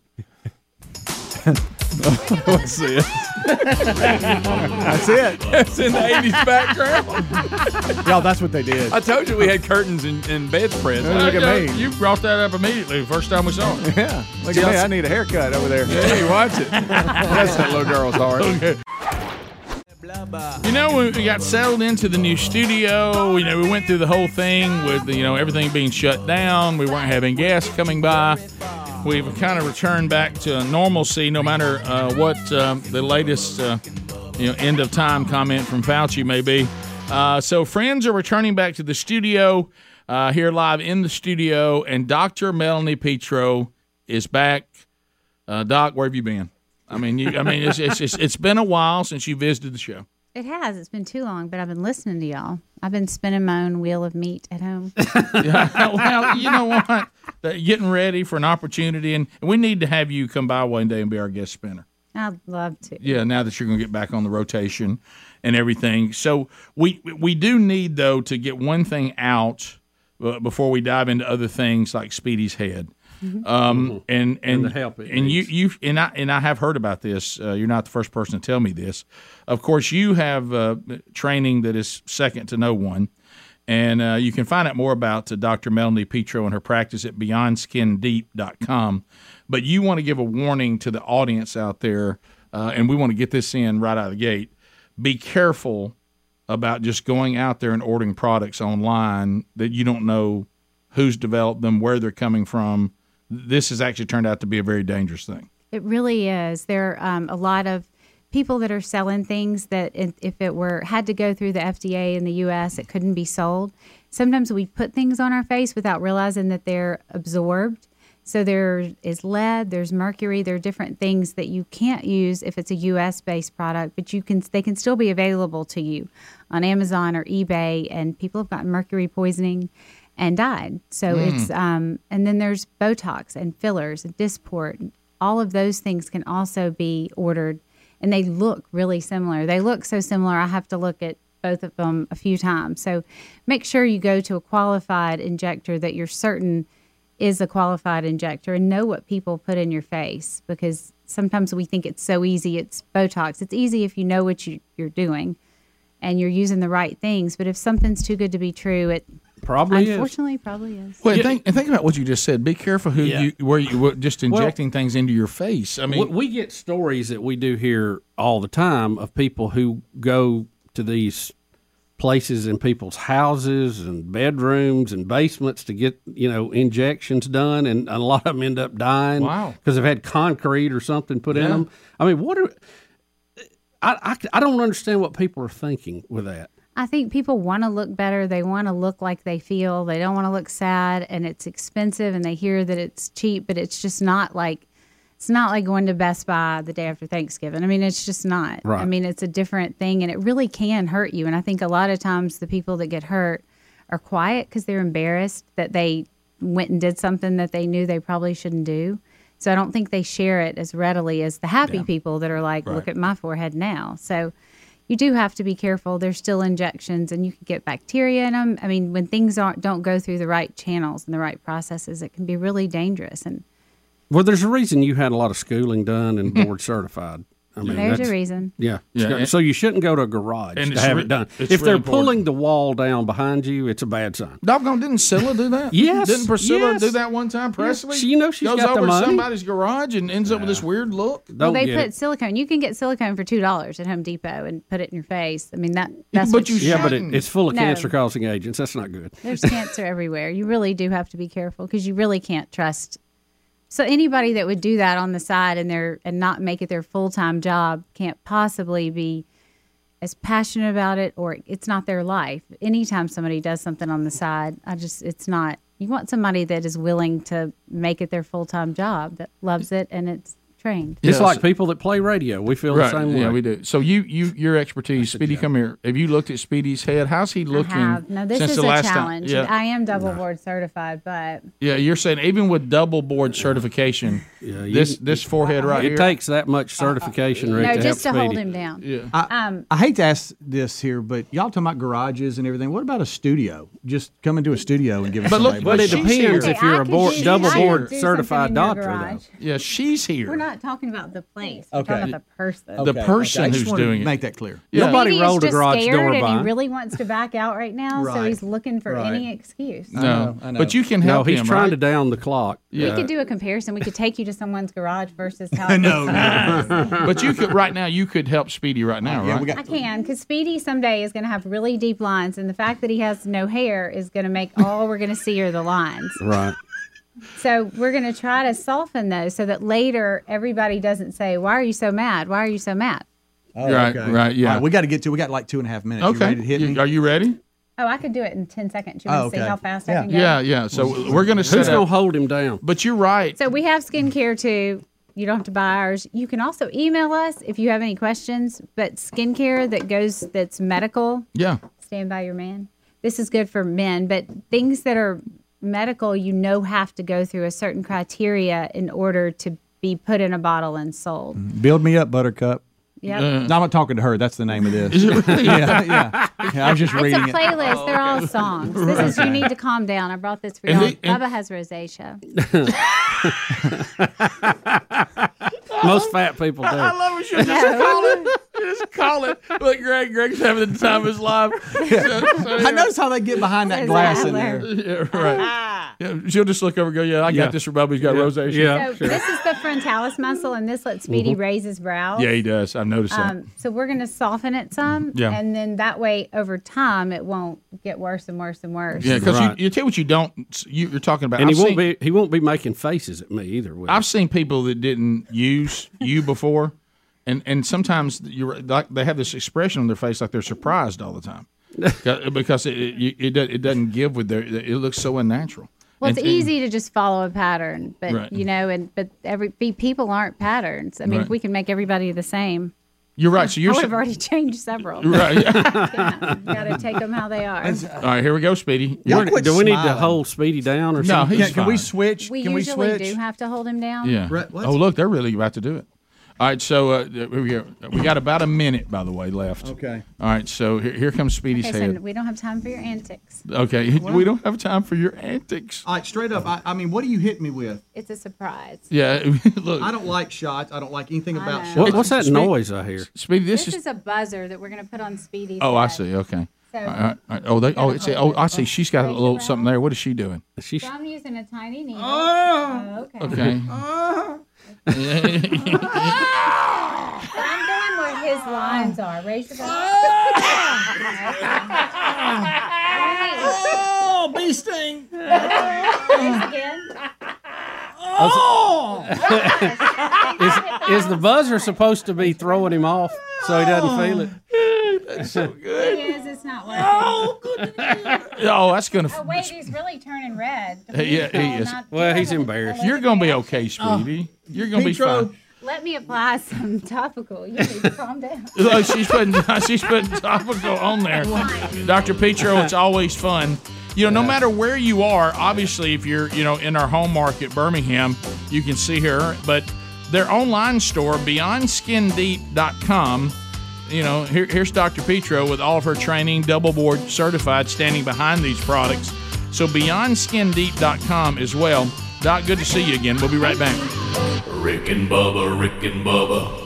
Let's see it. That's it. It's in the 80s background. Y'all, that's what they did. I told you we had curtains and, and bedspreads. Look at me. You brought that up immediately the first time we saw it. Yeah, look at me. I need a haircut over there. Hey, watch it. That's that little girl's heart. Okay. You know, we got settled into the new studio, you know, we went through the whole thing with, you know, everything being shut down. We weren't having guests coming by. We've kind of returned back to normalcy no matter uh, what um, the latest, uh, you know, end of time comment from Fauci may be. Uh, so, friends are returning back to the studio uh, here live in the studio, and Dr. Melanie Petro is back. Uh, Doc, where have you been? I mean, you, I mean, it's, it's it's it's been a while since you visited the show. It has. It's been too long, but I've been listening to y'all. I've been spinning my own wheel of meat at home. Yeah, well, you know what? Getting ready for an opportunity, and we need to have you come by one day and be our guest spinner. I'd love to. Yeah, now that you're going to get back on the rotation and everything. So we we do need though to get one thing out uh, before we dive into other things like Speedy's head. Um, and and And the help and you you and I and I have heard about this. Uh, you're not the first person to tell me this. Of course, you have uh, training that is second to no one. And uh, you can find out more about uh, Dr. Melanie Petro and her practice at beyondskindeep.com. But you want to give a warning to the audience out there, uh, and we want to get this in right out of the gate. Be careful about just going out there and ordering products online that you don't know who's developed them, where they're coming from. This has actually turned out to be a very dangerous thing. It really is. There are um, a lot of people that are selling things that if it were had to go through the FDA in the U.S., it couldn't be sold. Sometimes we put things on our face without realizing that they're absorbed. So there is lead, there's mercury, there are different things that you can't use if it's a U.S. based product, but you can they can still be available to you on Amazon or eBay. And people have gotten mercury poisoning and died. So Mm. it's um, and then there's Botox and fillers and Dysport. All of those things can also be ordered, and they look really similar. They look so similar. I have to look at both of them a few times. So make sure you go to a qualified injector that you're certain is a qualified injector and know what people put in your face because sometimes we think it's so easy. It's Botox. It's easy if you know what you, you're doing and you're using the right things. But if something's too good to be true, it Probably is. unfortunately probably is. Well, and think, and think about what you just said. Be careful who Yeah. you where you what- just Well- injecting things into your face. I mean, we, we get stories that we do here all the time of people who go to these places in people's houses and bedrooms and basements to get you know injections done, and a lot of them end up dying. Wow. because they've had concrete or something put in them. I mean, what are I, I, I don't understand what people are thinking with that. I think people want to look better. They want to look like they feel. They don't want to look sad, and it's expensive. And they hear that it's cheap, but it's just not like it's not like going to Best Buy the day after Thanksgiving. I mean, it's just not. I mean, it's a different thing, and it really can hurt you. And I think a lot of times the people that get hurt are quiet because they're embarrassed that they went and did something that they knew they probably shouldn't do. So I don't think they share it as readily as the happy people that are like, look at my forehead now. So you do have to be careful. There's still injections, and you can get bacteria in them. I mean, when things aren't don't go through the right channels and the right processes, it can be really dangerous. And Well, there's a reason you had a lot of schooling done and board certified. I mean, There's a reason. Yeah, Yeah, so you shouldn't go to a garage And to have re- it done. it's If they're important. pulling the wall down behind you, it's a bad sign. Doggone, didn't Scylla do that? Yes, Didn't Priscilla yes. do that one time? Presley? She- you know she's goes got the over to money. somebody's garage and ends up with this weird look. well, they put silicone. You can get silicone for two dollars at Home Depot and put it in your face. I mean that that's what yeah, but it, it's full of No. cancer-causing agents. That's not good. There's cancer everywhere. You really do have to be careful because you really can't trust. So anybody that would do that on the side and their and not make it their full time job can't possibly be as passionate about it or it's not their life. Anytime somebody does something on the side, I just it's not. You want somebody that is willing to make it their full time job that loves it and it's trained. It's like people that play radio. We feel right. the same way. Yeah, we do. So you, you, your expertise, Speedy, come here. Have you looked at Speedy's head? How's he looking? I have. No, this since is the a last challenge. Time? Yeah. I am double board certified, but yeah, you're saying even with double board certification, you- this this forehead right here. it here. takes that much certification, Rick, no, to just to help hold him down. Yeah. um, I hate to ask this here, but y'all talking about garages and everything. What about a studio? Just come into a studio and give us. But look- but it shot. depends if you're a board, double board certified doctor. garage. Yeah, she's here. We're not talking about the place. We're Okay. talking about the person. The person I just who's wanted to doing it. Make that clear. Yeah. Nobody Maybe rolled he's a just garage scared door and by. he really wants to back out right now, so he's looking for Right. any excuse. No, I know. but you can No, help he's him. trying right? to down the clock. Yeah. We could do a comparison. We could take you to someone's garage versus how. No, but you could right now. You could help Speedy right now, Yeah, right? we got- I can, because Speedy someday is going to have really deep lines, and the fact that he has no hair is going to make all we're going to see are the lines. Right. So we're going to try to soften those so that later everybody doesn't say, "Why are you so mad? Why are you so mad?" Oh, Right, okay. right, yeah. All we got to get to. We got like two and a half minutes. You okay. ready to hit You- me? Are you ready? Oh, I could do it in ten seconds. You want Oh, to see okay. how fast Yeah. I can go? Yeah, yeah. So we're going to set Who's gonna hold him down? But you're right. So we have skincare too. You don't have to buy ours. You can also email us if you have any questions. But skincare that goes that's medical, Yeah. stand by your man. This is good for men, but things that are medical, you know, have to go through a certain criteria in order to be put in a bottle and sold. Mm-hmm. Build me up, Buttercup. Yep. No, I'm not talking to her. That's the name of this. Is it really? yeah, yeah, yeah. I was just It's a reading it. playlist. They're all oh, songs. This is you need to calm down. I brought this for y'all. the- and- Bubba has rosacea. Most fat people do. I love it. You just call it. Just call it. Look, Greg. Greg's having the time of his life. I notice how they get behind that glass in there. Yeah, right. Yeah, she'll just look over and go, "Yeah, I Yeah. got this for Bubba. He's got Yeah. rosacea." So this is the frontalis muscle, and this lets Speedy Mhm. raise his brows. Yeah, he does. I've noticed that. Um, so we're going to soften it some, Yeah. and then that way, over time, it won't get worse and worse and worse. Yeah, because Right. you, you tell what you don't. You, you're talking about. and he I've won't seen- be he won't be making faces at me either. Will he? I've seen people that didn't use you before, and and sometimes you're like they have this expression on their face like they're surprised all the time, because it it, it, it doesn't give with their. It looks so unnatural. Well, it's And- and- easy to just follow a pattern, but Right. you know, and but every people aren't patterns. I mean, Right. if we can make everybody the same, You're right. So you're oh, I would su- have already changed several. Right. yeah, Got to take them how they are. Uh, All right, here we go, Speedy. Do we- You're- do we need to hold Speedy down or No, something? he's fine. Can we switch? We usually do have to hold him down. Yeah. Oh, look, they're really about to do it. All right, so uh, we got, we got about a minute, by the way, left. Okay. All right, so here, here comes Speedy's Okay, so head. we don't have time for your antics. Okay, What? we don't have time for your antics. All right, straight up. I, I mean, what do you hit me with? It's a surprise. Yeah, look. I don't like shots. I don't like anything about know. shots. What- what's that Speedy- noise I hear? Speedy, This, this, is, a buzzer that we're going to put on Speedy's Oh, I see. Okay. So- All right, all right. Oh, they. Oh, it's. Oh, I see. She's got a little something there. What is she doing? She's. So I'm using a tiny needle. Oh, okay. Okay. So I'm going where his lines are. Raise your Oh, bee sting. again. Oh! is, is the buzzer supposed to be throwing him off so he doesn't feel it? Oh, that's so It is. It's not working. Oh, oh, that's gonna. Oh wait, he's really turning red. Yeah, he is. Well, he's embarrassed. You're gonna be okay, Speedy. Oh. You're gonna be Petro. fine. Let me apply some topical. You need to calm down. Look, she's putting she's putting topical on there. Dr. Petro, it's always fun. You know, no matter where you are, obviously, if you're you know in our home market, Birmingham, you can see her. But their online store, BeyondSkinDeep.com. You know, here, here's Dr. Petro with all of her training, double board certified, standing behind these products. So BeyondSkinDeep.com as well. Doc, good to see you again. We'll be right back. Rick and Bubba, Rick and Bubba.